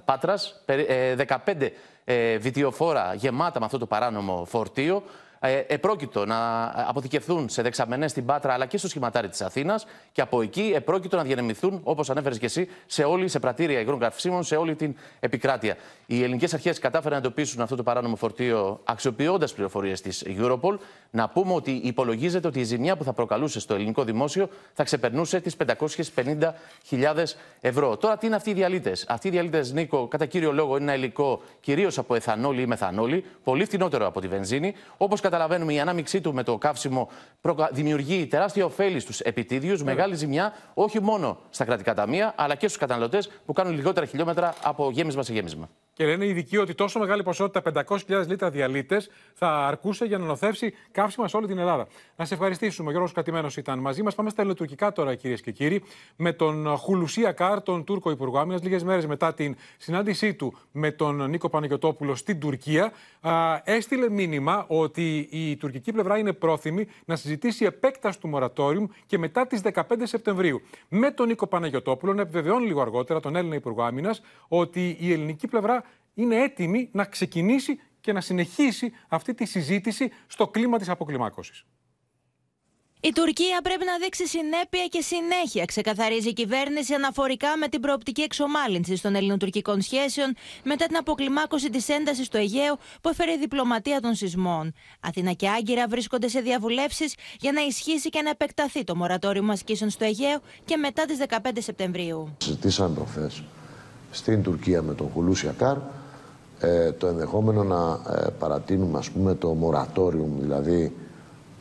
Πάτρας 15 ε, βιτιοφόρα γεμάτα με αυτό το παράνομο φορτίο ε, επρόκειτο να αποθηκευθούν σε δεξαμενές στην Πάτρα αλλά και στο σχηματάρι της Αθήνας και από εκεί επρόκειτο να διανεμηθούν, όπως ανέφερες και εσύ, σε όλη σε πρατήρια υγρών καυσίμων, σε όλη την επικράτεια. Οι ελληνικές αρχές κατάφεραν να εντοπίσουν αυτό το παράνομο φορτίο αξιοποιώντας πληροφορίες της Europol. Να πούμε ότι υπολογίζεται ότι η ζημιά που θα προκαλούσε στο ελληνικό δημόσιο θα ξεπερνούσε τις 550.000 ευρώ. Τώρα, τι είναι αυτοί οι διαλύτες; Αυτοί οι διαλύτες, Νίκο, κατά κύριο λόγο, είναι ένα υλικό κυρίως από εθανόλη ή μεθανόλη, πολύ φθηνότερο από τη βενζίνη. Όπως καταλαβαίνουμε, η ανάμειξή του με το καύσιμο δημιουργεί τεράστια ωφέλη στους επιτίδιους, ναι. μεγάλη ζημιά όχι μόνο στα κρατικά ταμεία, αλλά και στους καταναλωτές που κάνουν λιγότερα χιλιόμετρα από γέμισμα σε γέμισμα. Και λένε οι ειδικοί ότι τόσο μεγάλη ποσότητα, 500.000 λίτρα διαλύτες, θα αρκούσε για να νοθεύσει καύσιμα σε όλη την Ελλάδα. Να σε ευχαριστήσουμε. Ο Γιώργος Κατημένος ήταν μαζί μας. Πάμε στα ελληνοτουρκικά τώρα, κυρίες και κύριοι, με τον Χουλουσία Κάρ, τον Τούρκο Υπουργό Άμυνας, λίγες μέρες μετά την συνάντησή του με τον Νίκο Παναγιοτόπουλο στην Τουρκία. έστειλε μήνυμα ότι η τουρκική πλευρά είναι πρόθυμη να συζητήσει επέκταση του μορατόριου και μετά τις 15 Σεπτεμβρίου. Με τον Νίκο Παναγιοτόπουλο να επιβεβαιώνει λίγο αργότερα τον Έλληνα Υπουργό Άμυνας ότι η ελληνική πλευρά είναι έτοιμη να ξεκινήσει και να συνεχίσει αυτή τη συζήτηση στο κλίμα της αποκλιμάκωσης. Η Τουρκία πρέπει να δείξει συνέπεια και συνέχεια, ξεκαθαρίζει η κυβέρνηση αναφορικά με την προοπτική εξομάλυνσης των ελληνοτουρκικών σχέσεων μετά την αποκλιμάκωση της έντασης στο Αιγαίο που έφερε η διπλωματία των σεισμών. Αθήνα και Άγκυρα βρίσκονται σε διαβουλεύσεις για να ισχύσει και να επεκταθεί το μορατόριο ασκήσεων στο Αιγαίο και μετά τις 15 Σεπτεμβρίου. Συζητήσαμε προχθές στην Τουρκία με τον Χουλούσια Καρ ε, το ενδεχόμενο να ε, παρατείνουμε ας πούμε το μορατόριουμ, δηλαδή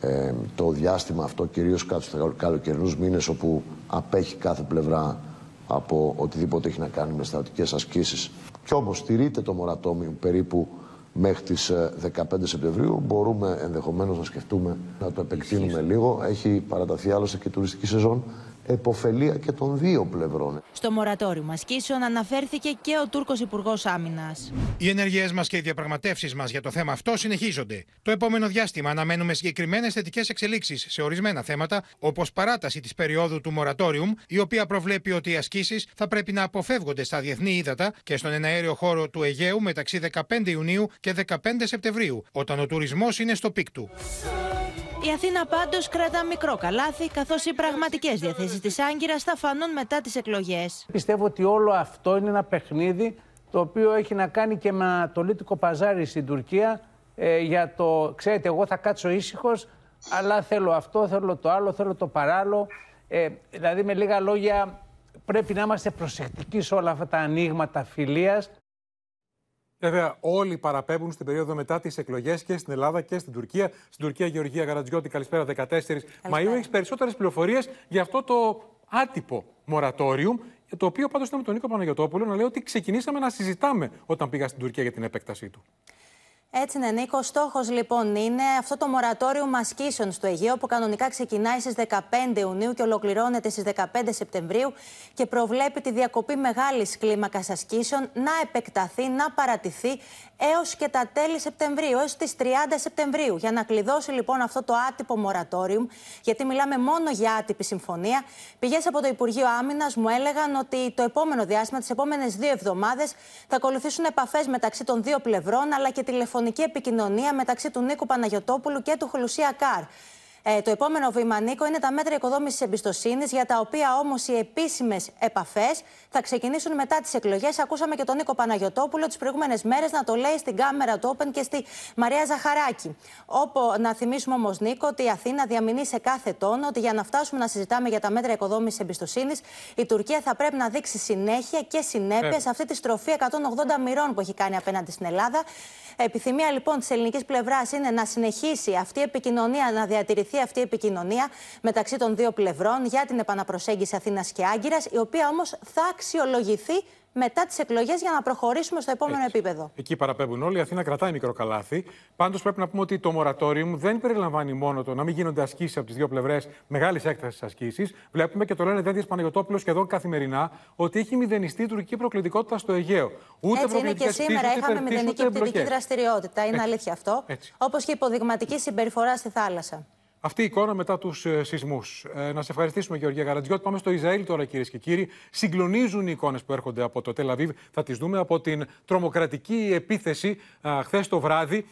ε, το διάστημα αυτό κυρίως κάτω στους καλοκαιρινούς μήνες όπου απέχει κάθε πλευρά από οτιδήποτε έχει να κάνει με στρατιωτικές ασκήσεις. Κι όμως στηρείται το μορατόμιο περίπου μέχρι τις 15 Σεπτεμβρίου. Μπορούμε ενδεχομένως να σκεφτούμε να το επεκτείνουμε λίγο. Έχει παραταθεί άλλωστε και τουριστική σεζόν εποφελία και των δύο πλευρών. Στο μορατόριο ασκήσεων αναφέρθηκε και ο Τούρκος Υπουργός Άμυνας. Οι ενεργειέ μας και οι διαπραγματεύσεις μας για το θέμα αυτό συνεχίζονται. Το επόμενο διάστημα αναμένουμε συγκεκριμένες θετικές εξελίξεις σε ορισμένα θέματα, όπως παράταση της περίοδου του μορατόριου, η οποία προβλέπει ότι οι ασκήσεις θα πρέπει να αποφεύγονται στα διεθνή ύδατα και στον εναέριο χώρο του Αιγαίου μεταξύ 15 Ιουνίου και 15 Σεπτεμβρίου, όταν ο τουρισμός είναι στο peak του. Η Αθήνα πάντως κρατά μικρό καλάθι, καθώς οι πραγματικές διαθέσεις της Άγκυρας θα φανούν μετά τις εκλογές. Πιστεύω ότι όλο αυτό είναι ένα παιχνίδι το οποίο έχει να κάνει και με το πολιτικό παζάρι στην Τουρκία. Ε, για το, ξέρετε, εγώ θα κάτσω ήσυχος, αλλά θέλω αυτό, θέλω το άλλο, θέλω το παράλληλο. Ε, δηλαδή, με λίγα λόγια, πρέπει να είμαστε προσεκτικοί σε όλα αυτά τα ανοίγματα φιλίας. Βέβαια, όλοι παραπέμπουν στην περίοδο μετά τις εκλογές και στην Ελλάδα και στην Τουρκία. Στην Τουρκία, Γεωργία Γαρατζιώτη, καλησπέρα 14 Μαΐου. Έχεις περισσότερες πληροφορίες για αυτό το άτυπο μορατόριου, το οποίο πάντως ήταν με τον Νίκο Παναγιοτόπουλο να λέει ότι ξεκινήσαμε να συζητάμε όταν πήγα στην Τουρκία για την επέκτασή του. Έτσι είναι, Νίκο. Στόχος λοιπόν είναι αυτό το μορατόριο μασκήσεων στο Αιγαίο που κανονικά ξεκινάει στις 15 Ιουνίου και ολοκληρώνεται στις 15 Σεπτεμβρίου και προβλέπει τη διακοπή μεγάλης κλίμακας ασκήσεων να επεκταθεί, να παρατηθεί έως και τα τέλη Σεπτεμβρίου, έως τις 30 Σεπτεμβρίου. Για να κλειδώσει λοιπόν αυτό το άτυπο μορατόριο, γιατί μιλάμε μόνο για άτυπη συμφωνία, πηγές από το Υπουργείο Άμυνας μου έλεγαν ότι το επόμενο διάστημα, τις επόμενες δύο εβδομάδες, θα ακολουθήσουν επαφές μεταξύ των δύο πλευρών αλλά και τηλεφωνικά τηλεφωνική επικοινωνία μεταξύ του Νίκου Παναγιοτόπουλου και του Χολουσία Καρ. Ε, το επόμενο βήμα, Νίκο, είναι τα μέτρα οικοδόμησης εμπιστοσύνης, για τα οποία όμως οι επίσημες επαφές θα ξεκινήσουν μετά τις εκλογές. Ακούσαμε και τον Νίκο Παναγιοτόπουλο τις προηγούμενες μέρες να το λέει στην κάμερα του Open και στη Μαρία Ζαχαράκη. Όπου να θυμίσουμε όμως, Νίκο, ότι η Αθήνα διαμηνεί σε κάθε τόνο ότι για να φτάσουμε να συζητάμε για τα μέτρα οικοδόμησης εμπιστοσύνης, η Τουρκία θα πρέπει να δείξει συνέχεια και συνέπεια σε αυτή τη στροφή 180 μοιρών που έχει κάνει απέναντι στην Ελλάδα. Επιθυμία λοιπόν της ελληνικής πλευράς είναι να συνεχίσει αυτή η επικοινωνία, να διατηρηθεί αυτή η επικοινωνία μεταξύ των δύο πλευρών για την επαναπροσέγγιση Αθήνας και Άγκυρας, η οποία όμως θα αξιολογηθεί μετά τις εκλογές για να προχωρήσουμε στο επόμενο επίπεδο. Εκεί παραπέμπουν όλοι. Η Αθήνα κρατάει μικρό καλάθι. Πάντως πρέπει να πούμε ότι το μορατόριο δεν περιλαμβάνει μόνο το να μην γίνονται ασκήσεις από τις δύο πλευρές, μεγάλης έκταση ασκήσεις. Βλέπουμε και το λένε Δένδια Παναγιοτόπουλο σχεδόν καθημερινά ότι έχει μηδενιστεί η τουρκική προκλητικότητα στο Αιγαίο. Ούτε Έτσι είναι και σήμερα είχαμε μηδενική πτυτική δραστηριότητα. Είναι αλήθεια αυτό. Όπως και υποδειγματική συμπεριφορά στη θάλασσα. Αυτή η εικόνα μετά τους ε, σεισμούς. Ε, να σε ευχαριστήσουμε, Γεωργία Γαρατζιώτη. Πάμε στο Ισραήλ τώρα, κυρίες και κύριοι. Συγκλονίζουν οι εικόνες που έρχονται από το Τελαβίβ. Θα τις δούμε από την τρομοκρατική επίθεση χθες το βράδυ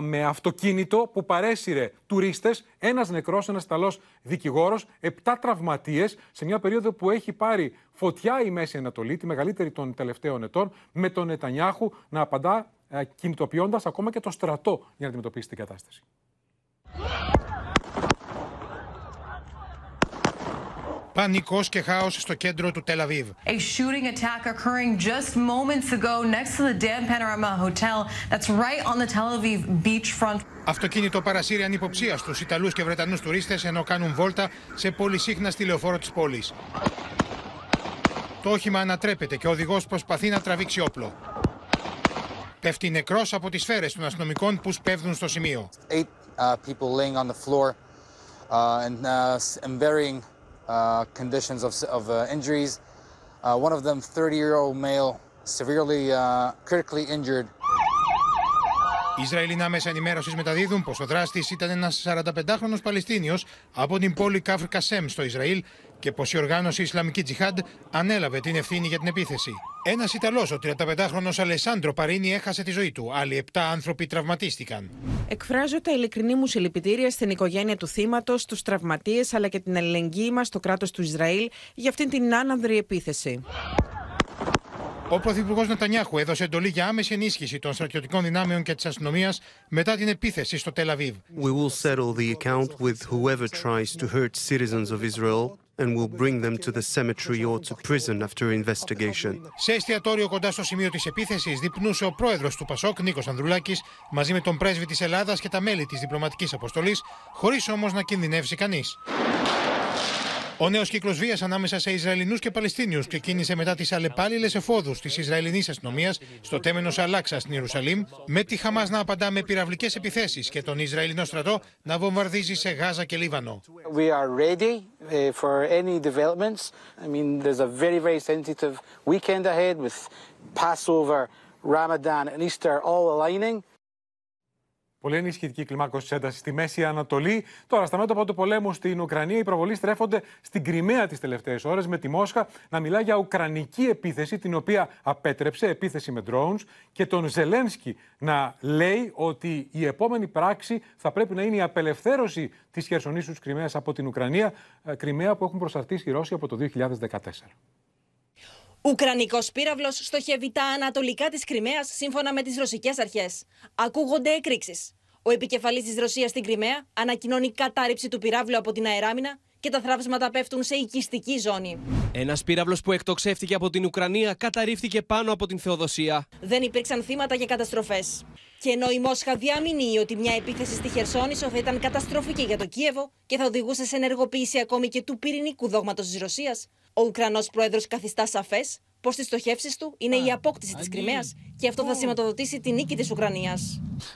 με αυτοκίνητο που παρέσυρε τουρίστες, ένας νεκρός, ένας Ιταλό δικηγόρος, επτά τραυματίες σε μια περίοδο που έχει πάρει φωτιά η Μέση Ανατολή, τη μεγαλύτερη των τελευταίων ετών, με τον Νετανιάχου να απαντά ε, κινητοποιώντας ακόμα και το στρατό για να αντιμετωπίσει την κατάσταση. Πανικός και χάος στο κέντρο του Τελαβίβ. A shooting attack occurring just moments ago next to the Dan Panorama Hotel that's right on the Tel Aviv beachfront. Αυτοκίνητο παρασύρει ανυποψία στους Ιταλούς και Βρετανούς τουρίστες ενώ κάνουν βόλτα σε πολυσύχναστη λεωφόρο της πόλης. Το όχημα ανατρέπεται και ο οδηγός προσπαθεί να τραβήξει όπλο. Πέφτει νεκρός από τις σφαίρες των αστυνομικών που σπέβδουν στο σημείο. Eight uh, people laying on the floor uh, and, uh, and varying uh, conditions of, of uh, injuries. Uh, one of them, 30-year-old male, severely uh, critically injured. Οι Ισραηλινά μέσα ενημέρωσης μεταδίδουν πως ο δράστης ήταν ένας 45χρονο Παλαιστίνιος από την πόλη Καφρ Κασέμ στο Ισραήλ και πως η οργάνωση Ισλαμική Τζιχάντ ανέλαβε την ευθύνη για την επίθεση. Ένας Ιταλός, ο 35χρονο Αλεσάνδρο Παρίνι, έχασε τη ζωή του. Άλλοι 7 άνθρωποι τραυματίστηκαν. Εκφράζω τα ειλικρινή μου συλληπιτήρια στην οικογένεια του θύματος, στου τραυματίες αλλά και την αλληλεγγύη μας στο κράτος του Ισραήλ για αυτήν την άνανδρη επίθεση. Ο Πρωθυπουργός Νετανιάχου έδωσε εντολή για άμεση ενίσχυση των στρατιωτικών δυνάμεων και της αστυνομίας μετά την επίθεση στο Τελαβίβ. We will settle the account with whoever tries to hurt citizens of Israel and will bring them to the cemetery or to prison after investigation. Σε εστιατόριο κοντά στο σημείο της επίθεσης διπνούσε ο πρόεδρος του Πασόκ, Νίκος Ανδρουλάκης, μαζί με τον πρέσβη της Ελλάδας και τα μέλη της διπλωματικής αποστολής, χωρίς όμως να κινδυνεύσει κανείς. Ο νέος κύκλος βίας ανάμεσα σε Ισραηλινούς και Παλαιστίνιους ξεκίνησε μετά τις αλλεπάλληλες εφόδους της Ισραηλινής αστυνομίας στο τέμενος Αλάξα στην Ιερουσαλήμ, με τη Χαμάς να απαντά με πυραυλικές επιθέσεις και τον Ισραηλινό στρατό να βομβαρδίζει σε Γάζα και Λίβανο. We are ready uh, for any developments. I mean, there's a very, very sensitive weekend ahead with Passover, Ramadan and Easter all aligning. Πολύ ενισχυτική κλιμάκωση τη ένταση στη Μέση Ανατολή. Τώρα, στα μέτωπα του πολέμου στην Ουκρανία, οι προβολοί στρέφονται στην Κρυμαία τις τελευταίες ώρες, με τη Μόσχα να μιλά για ουκρανική επίθεση, την οποία απέτρεψε, επίθεση με drones, και τον Ζελένσκι να λέει ότι η επόμενη πράξη θα πρέπει να είναι η απελευθέρωση της χερσονήσους τη Κρυμαίας από την Ουκρανία, ε, Κρυμαία που έχουν προσαρτήσει οι Ρώσοι από το 2014. Ουκρανικός πύραυλος στοχεύει τα ανατολικά της Κρυμαίας σύμφωνα με τις ρωσικές αρχές. Ακούγονται εκρήξεις. Ο επικεφαλής της Ρωσίας στην Κρυμαία ανακοινώνει κατάρριψη του πυράβλου από την αεράμινα και τα θραύσματα πέφτουν σε οικιστική ζώνη. Ένας πύραυλος που εκτοξεύτηκε από την Ουκρανία καταρρίφθηκε πάνω από την Θεοδοσία. Δεν υπήρξαν θύματα και καταστροφές. Και ενώ η Μόσχα διαμηνύει ότι μια επίθεση στη Χερσόνησο θα ήταν καταστροφική για το Κίεβο και θα οδηγούσε σε ενεργοποίηση ακόμη και του πυρηνικού δόγματος της Ρωσίας, ο Ουκρανό πρόεδρο καθιστά σαφέ πω τι στοχεύσει του είναι η απόκτηση τη Κρυμαία και αυτό θα σηματοδοτήσει τη νίκη τη Ουκρανία.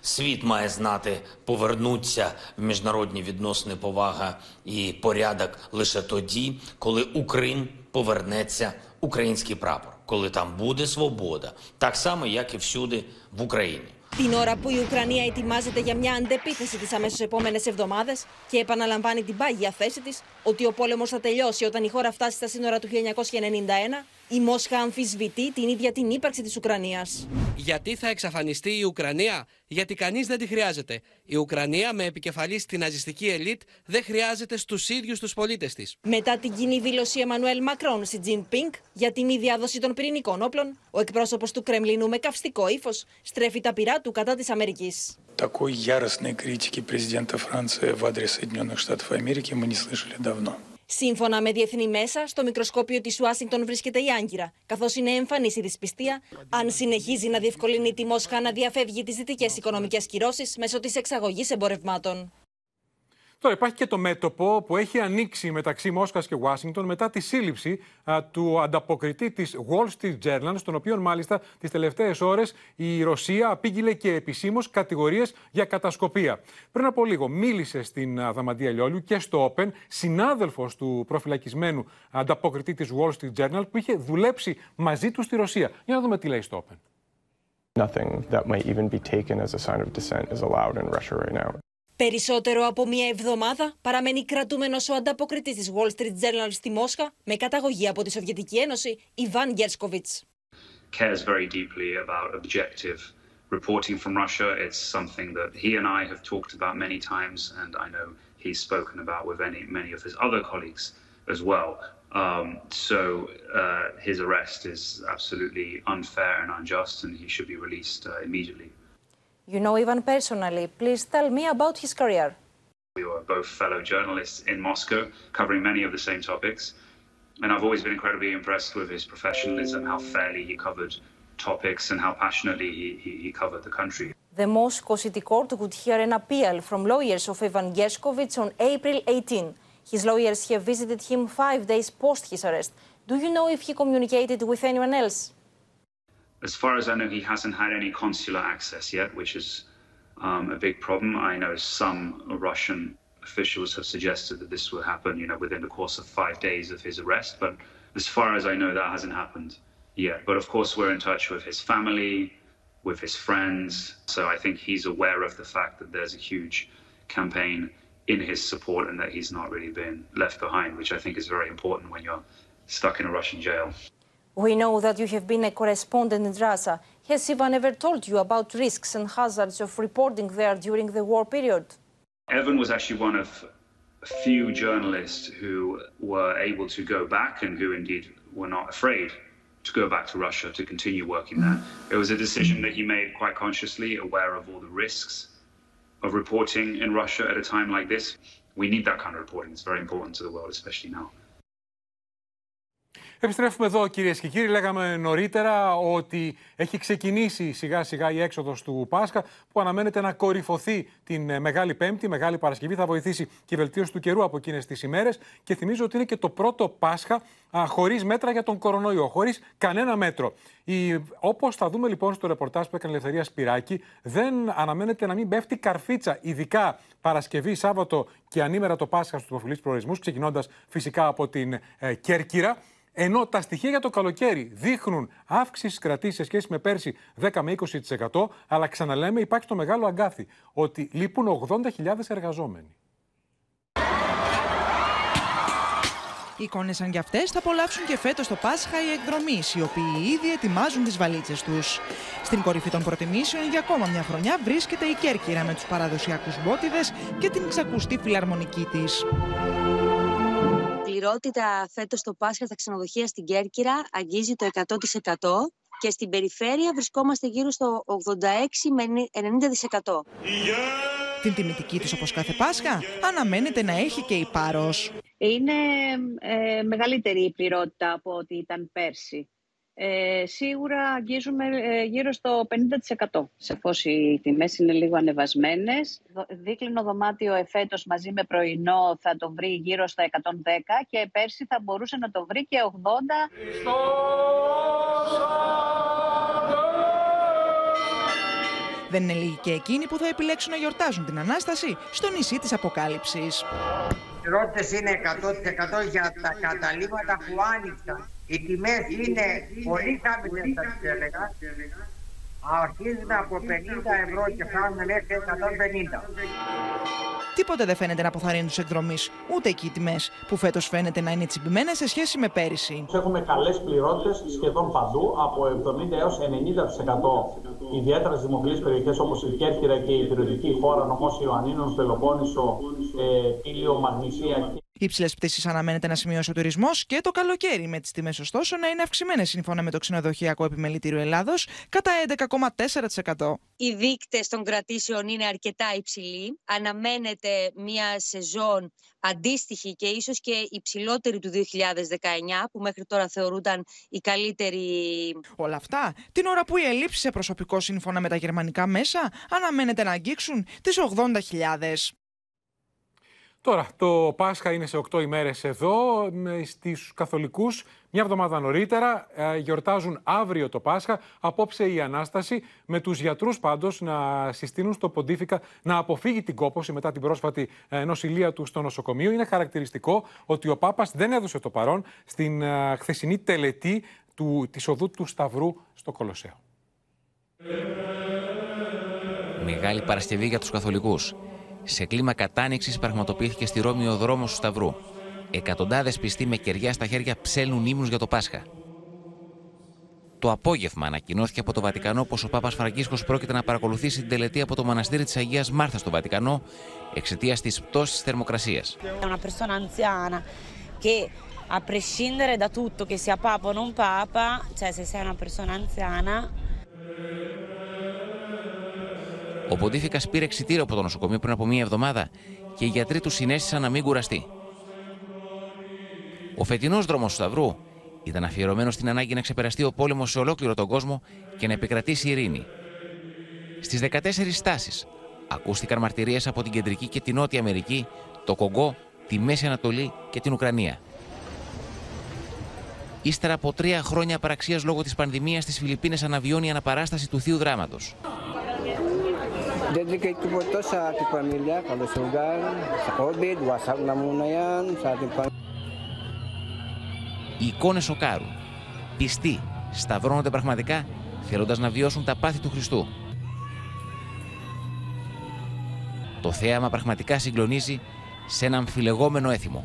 Світ має знати, повернуться в міжнародні відносини повага і порядок лише тоді, коли Україн повернеться український прапор, коли там буде свобода, так само, як і всюди в Україні. Την ώρα που η Ουκρανία ετοιμάζεται για μια αντεπίθεση τις αμέσως επόμενες εβδομάδες και επαναλαμβάνει την πάγια θέση της ότι ο πόλεμος θα τελειώσει όταν η χώρα φτάσει στα σύνορα του 1991, η Μόσχα αμφισβητεί την ίδια την ύπαρξη τη Ουκρανία. Γιατί θα εξαφανιστεί η Ουκρανία, Γιατί κανεί δεν τη χρειάζεται. Η Ουκρανία, με επικεφαλή στην ναζιστική ελίτ, δεν χρειάζεται στου ίδιου του πολίτε τη. Μετά την κοινή δήλωση Εμμανουέλ Μακρόν στη Τζιν Πινκ για τη μη διάδοση των πυρηνικών όπλων, ο εκπρόσωπο του Κρεμλίνου με καυστικό ύφο στρέφει τα πυρά του κατά τη Αμερική. Такой яростной критики президента Франции в адрес Соединенных Штатов Америки мы не слышали давно. Σύμφωνα με διεθνή μέσα, στο μικροσκόπιο της Ουάσιγκτον βρίσκεται η Άγκυρα, καθώς είναι εμφανής η δυσπιστία, αν συνεχίζει να διευκολύνει τη Μόσχα να διαφεύγει τις δυτικές οικονομικές κυρώσεις μέσω της εξαγωγής εμπορευμάτων. Τώρα υπάρχει και το μέτωπο που έχει ανοίξει μεταξύ Μόσχας και Ουάσιγκτον μετά τη σύλληψη του ανταποκριτή της Wall Street Journal, στον οποίο μάλιστα τις τελευταίες ώρες η Ρωσία απήγγειλε και επισήμως κατηγορίες για κατασκοπία. Πριν από λίγο μίλησε στην Αδαμαντία Λιόλιου και στο Open συνάδελφος του προφυλακισμένου ανταποκριτή της Wall Street Journal που είχε δουλέψει μαζί του στη Ρωσία. Για να δούμε τι λέει στο Open. Nothing that might even be taken as a sign of dissent is allowed in Russia right now. Περισσότερο από μία εβδομάδα παραμένει κρατούμενος ο ανταποκριτής της Wall Street Journal στη Μόσχα με καταγωγή από τη Σοβιετική Ένωση, Ιβάν Γκέρσκοβιτς. cares very deeply about objective reporting from Russia. It's something that he and I have talked about many times, and I know he's spoken about with any, many of his other colleagues as well. Um, so uh, his arrest is absolutely unfair and unjust, and he should be released uh, immediately. You know Ivan personally. Please tell me about his career. We were both fellow journalists in Moscow, covering many of the same topics. And I've always been incredibly impressed with his professionalism, how fairly he covered topics, and how passionately he, he, he covered the country. The Moscow City Court could hear an appeal from lawyers of Ivan Gershkovich on April 18. His lawyers have visited him five days post his arrest. Do you know if he communicated with anyone else? As far as I know, he hasn't had any consular access yet, which is um, a big problem. I know some Russian officials have suggested that this will happen, you know, within the course of five days of his arrest. But as far as I know, that hasn't happened yet. But of course, we're in touch with his family, with his friends. So I think he's aware of the fact that there's a huge campaign in his support and that he's not really been left behind, which I think is very important when you're stuck in a Russian jail. We know that you have been a correspondent in Russia. Has Ivan ever told you about risks and hazards of reporting there during the war period? Evan was actually one of few journalists who were able to go back and who indeed were not afraid to go back to Russia to continue working there. It was a decision that he made quite consciously, aware of all the risks of reporting in Russia at a time like this. We need that kind of reporting. It's very important to the world, especially now. Επιστρέφουμε εδώ κυρίες και κύριοι. Λέγαμε νωρίτερα ότι έχει ξεκινήσει σιγά σιγά η έξοδος του Πάσχα που αναμένεται να κορυφωθεί την ε, Μεγάλη Πέμπτη, Μεγάλη Παρασκευή. Θα βοηθήσει και η βελτίωση του καιρού από εκείνες τις ημέρες. Και θυμίζω ότι είναι και το πρώτο Πάσχα χωρίς μέτρα για τον κορονοϊό, χωρίς κανένα μέτρο. Όπως θα δούμε λοιπόν στο ρεπορτάζ που έκανε η Ελευθερία Σπυράκη, δεν αναμένεται να μην πέφτει καρφίτσα, ειδικά Παρασκευή, Σάββατο και ανήμερα το Πάσχα στους προφιλεί προορισμούς, ξεκινώντας φυσικά από την ε, Κέρκυρα. Ενώ τα στοιχεία για το καλοκαίρι δείχνουν αύξηση κρατή σε σχέση με πέρσι 10 με 20%, αλλά ξαναλέμε υπάρχει το μεγάλο αγκάθι ότι λείπουν 80.000 εργαζόμενοι. Εικόνες σαν κι αυτές θα απολαύσουν και φέτος το Πάσχα οι εκδρομή, οι οποίοι ήδη ετοιμάζουν τις βαλίτσες τους. Στην κορυφή των προτιμήσεων για ακόμα μια χρονιά βρίσκεται η Κέρκυρα με τους παραδοσιακούς μπότιδες και την ξακουστή φιλαρμονική της πληρότητα φέτος το Πάσχα στα ξενοδοχεία στην Κέρκυρα αγγίζει το 100% και στην περιφέρεια βρισκόμαστε γύρω στο 86 με 90%. Την τιμητική τους όπως κάθε Πάσχα αναμένεται να έχει και η Πάρος. Είναι ε, μεγαλύτερη η πληρότητα από ό,τι ήταν πέρσι ε, σίγουρα αγγίζουμε ε, γύρω στο 50% σε φως οι τιμές είναι λίγο ανεβασμένες. Δίκλινο δωμάτιο εφέτος μαζί με πρωινό θα το βρει γύρω στα 110 και πέρσι θα μπορούσε να το βρει και 80. Δεν είναι λίγοι και εκείνοι που θα επιλέξουν να γιορτάζουν την Ανάσταση στο νησί της Αποκάλυψης. Οι ρώτες είναι 100% για τα καταλήμματα που άνοιξαν οι τιμές είναι πολύ χαμηλές θα τις έλεγα. Αρχίζουν από 50 ευρώ και φτάνουν μέχρι 150. Τίποτε δεν φαίνεται να αποθαρρύνει τους εκδρομή, ούτε εκεί οι τιμές, που φέτος φαίνεται να είναι τσιμπημένες σε σχέση με πέρυσι. Έχουμε καλές πληρότητε σχεδόν παντού, από 70 έως 90%. Ιδιαίτερα στις δημοφιλείς περιοχές όπως η Κέρκυρα και η υπηρετική χώρα, νομός Ιωαννίνων, Πελοπόννησο, ε, Πύλιο, Μαγνησία Υψηλές πτήσεις αναμένεται να σημειώσει ο τουρισμός και το καλοκαίρι, με τις τιμές ωστόσο να είναι αυξημένες σύμφωνα με το ξενοδοχειακό επιμελητήριο Ελλάδος κατά 11,4%. Οι δείκτες των κρατήσεων είναι αρκετά υψηλοί. Αναμένεται μια σεζόν αντίστοιχη και ίσως και υψηλότερη του 2019 που μέχρι τώρα θεωρούνταν η καλύτερη. Όλα αυτά την ώρα που οι ελλείψεις σε προσωπικό σύμφωνα με τα γερμανικά μέσα αναμένεται να αγγίξουν τις 80.000. Τώρα, το Πάσχα είναι σε 8 ημέρες εδώ. Στις καθολικούς, μια εβδομάδα νωρίτερα, ε, γιορτάζουν αύριο το Πάσχα. Απόψε η Ανάσταση, με τους γιατρούς πάντως να συστήνουν στο Ποντίφικα να αποφύγει την κόπωση μετά την πρόσφατη ε, νοσηλεία του στο νοσοκομείο. Είναι χαρακτηριστικό ότι ο Πάπας δεν έδωσε το παρόν στην ε, χθεσινή τελετή του, της οδού του Σταυρού στο Κολοσσέο. Μεγάλη Παρασκευή για τους καθολικούς. Σε κλίμα κατάνοιξης πραγματοποιήθηκε στη Ρώμη ο δρόμος του Σταυρού. Εκατοντάδες πιστοί με κεριά στα χέρια ψέλνουν ύμνους για το Πάσχα. Το απόγευμα ανακοινώθηκε από το Βατικανό πως ο Πάπας Φραγκίσκος πρόκειται να παρακολουθήσει την τελετή από το μοναστήρι της Αγίας Μάρθας στο Βατικανό εξαιτίας της πτώσης της θερμοκρασίας. Una persona anziana che a prescindere da tutto che sia papa o non papa, cioè se sei una persona anziana ο Ποντίφικας πήρε εξητήριο από το νοσοκομείο πριν από μία εβδομάδα και οι γιατροί του συνέστησαν να μην κουραστεί. Ο φετινός δρόμος του Σταυρού ήταν αφιερωμένος στην ανάγκη να ξεπεραστεί ο πόλεμος σε ολόκληρο τον κόσμο και να επικρατήσει η ειρήνη. Στις 14 στάσεις ακούστηκαν μαρτυρίες από την Κεντρική και την Νότια Αμερική, το Κογκό, τη Μέση Ανατολή και την Ουκρανία. Ύστερα από τρία χρόνια απαραξίας λόγω της πανδημίας, στι Φιλιππίνες αναβιώνει η αναπαράσταση του θείου δράματος. Dedicate ko po ito sa ating pamilya, kalusugan, sa COVID, wasak na muna yan sa ating pamilya. Οι εικόνες σοκάρουν. Πιστοί σταυρώνονται πραγματικά θέλοντας να βιώσουν τα πάθη του Χριστού. Το θέαμα πραγματικά συγκλονίζει σε ένα αμφιλεγόμενο έθιμο.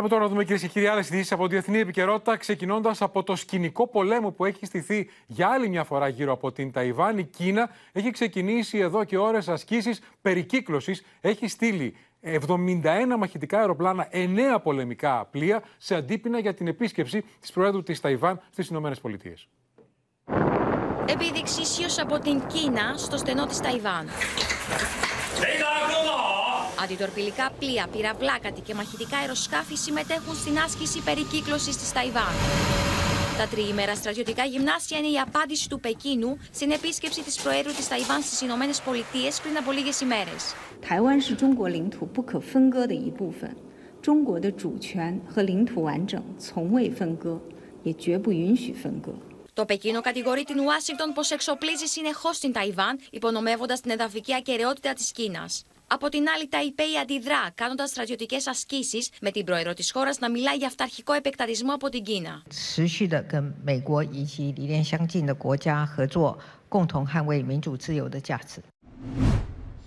Πάμε τώρα να δούμε κυρίες και κύριοι άλλες ειδήσεις από διεθνή επικαιρότητα, ξεκινώντας από το σκηνικό πολέμου που έχει στηθεί για άλλη μια φορά γύρω από την Ταϊβάν. Η Κίνα έχει ξεκινήσει εδώ και ώρες ασκήσεις περικύκλωσης. Έχει στείλει 71 μαχητικά αεροπλάνα, 9 πολεμικά πλοία σε αντίπεινα για την επίσκεψη της Προέδρου της Ταϊβάν στις Ηνωμένες Πολιτείες. Επίδειξη από την Κίνα στο στενό της Ταϊβάν. Αντιτορπιλικά πλοία, πυραυλάκατη και μαχητικά αεροσκάφη συμμετέχουν στην άσκηση περικύκλωσης της Ταϊβάν. Τα τριήμερα στρατιωτικά γυμνάσια είναι η απάντηση του Πεκίνου στην επίσκεψη της Προέδρου της Ταϊβάν στις Ηνωμένες Πολιτείες πριν από λίγες ημέρες. Το Πεκίνο κατηγορεί την Ουάσιγκτον πως εξοπλίζει συνεχώς την Ταϊβάν, υπονομεύοντας την εδαφική ακαιρεότητα της κίνας. Από την άλλη, τα ΙΠΕΙ αντιδρά, κάνοντας στρατιωτικές ασκήσεις, με την πρόεδρο της χώρας να μιλάει για αυταρχικό επεκτατισμό από την Κίνα.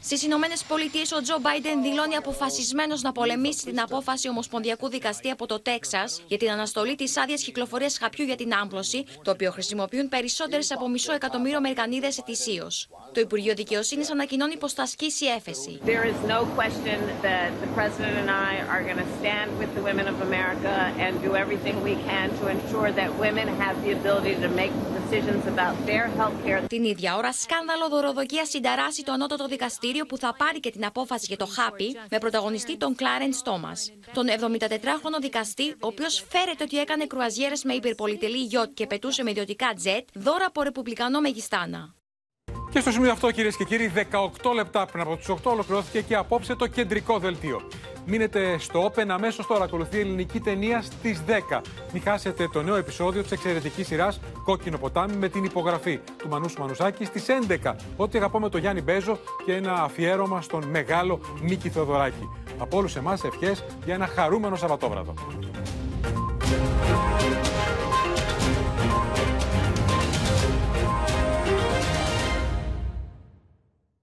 Στις Ηνωμένες Πολιτείες, ο Τζο Μπάιντεν δηλώνει αποφασισμένος να πολεμήσει την απόφαση Ομοσπονδιακού Δικαστή από το Τέξας για την αναστολή της άδειας κυκλοφορίας χαπιού για την άμπλωση, το οποίο χρησιμοποιούν περισσότερες από μισό εκατομμύριο Αμερικανίδες ετησίως. Το Υπουργείο Δικαιοσύνης ανακοινώνει πως θα ασκήσει έφεση. Την ίδια ώρα, σκάνδαλο δωροδοκίας συνταράσει το ανώτατο δικαστήριο δικαστήριο που θα πάρει και την απόφαση για το χάπι με πρωταγωνιστή τον Κλάρεν Τόμα. Τον 74χρονο δικαστή, ο οποίος φέρεται ότι έκανε κρουαζιέρες με υπερπολιτελή γιότ και πετούσε με ιδιωτικά τζετ, δώρα από ρεπουμπλικανό Μεγιστάνα. Και στο σημείο αυτό, κυρίες και κύριοι, 18 λεπτά πριν από του 8 ολοκληρώθηκε και απόψε το κεντρικό δελτίο. Μείνετε στο Open, αμέσως τώρα ακολουθεί η ελληνική ταινία στις 10. Μην χάσετε το νέο επεισόδιο της εξαιρετικής σειράς Κόκκινο ποτάμι με την υπογραφή του Μανούσου Μανουσάκη στις 11. Ό,τι αγαπώ με τον Γιάννη Μπέζο και ένα αφιέρωμα στον μεγάλο Νίκη Θεοδωράκη. Από όλους εμάς ευχές για ένα χαρούμενο Σαββατόβραδο.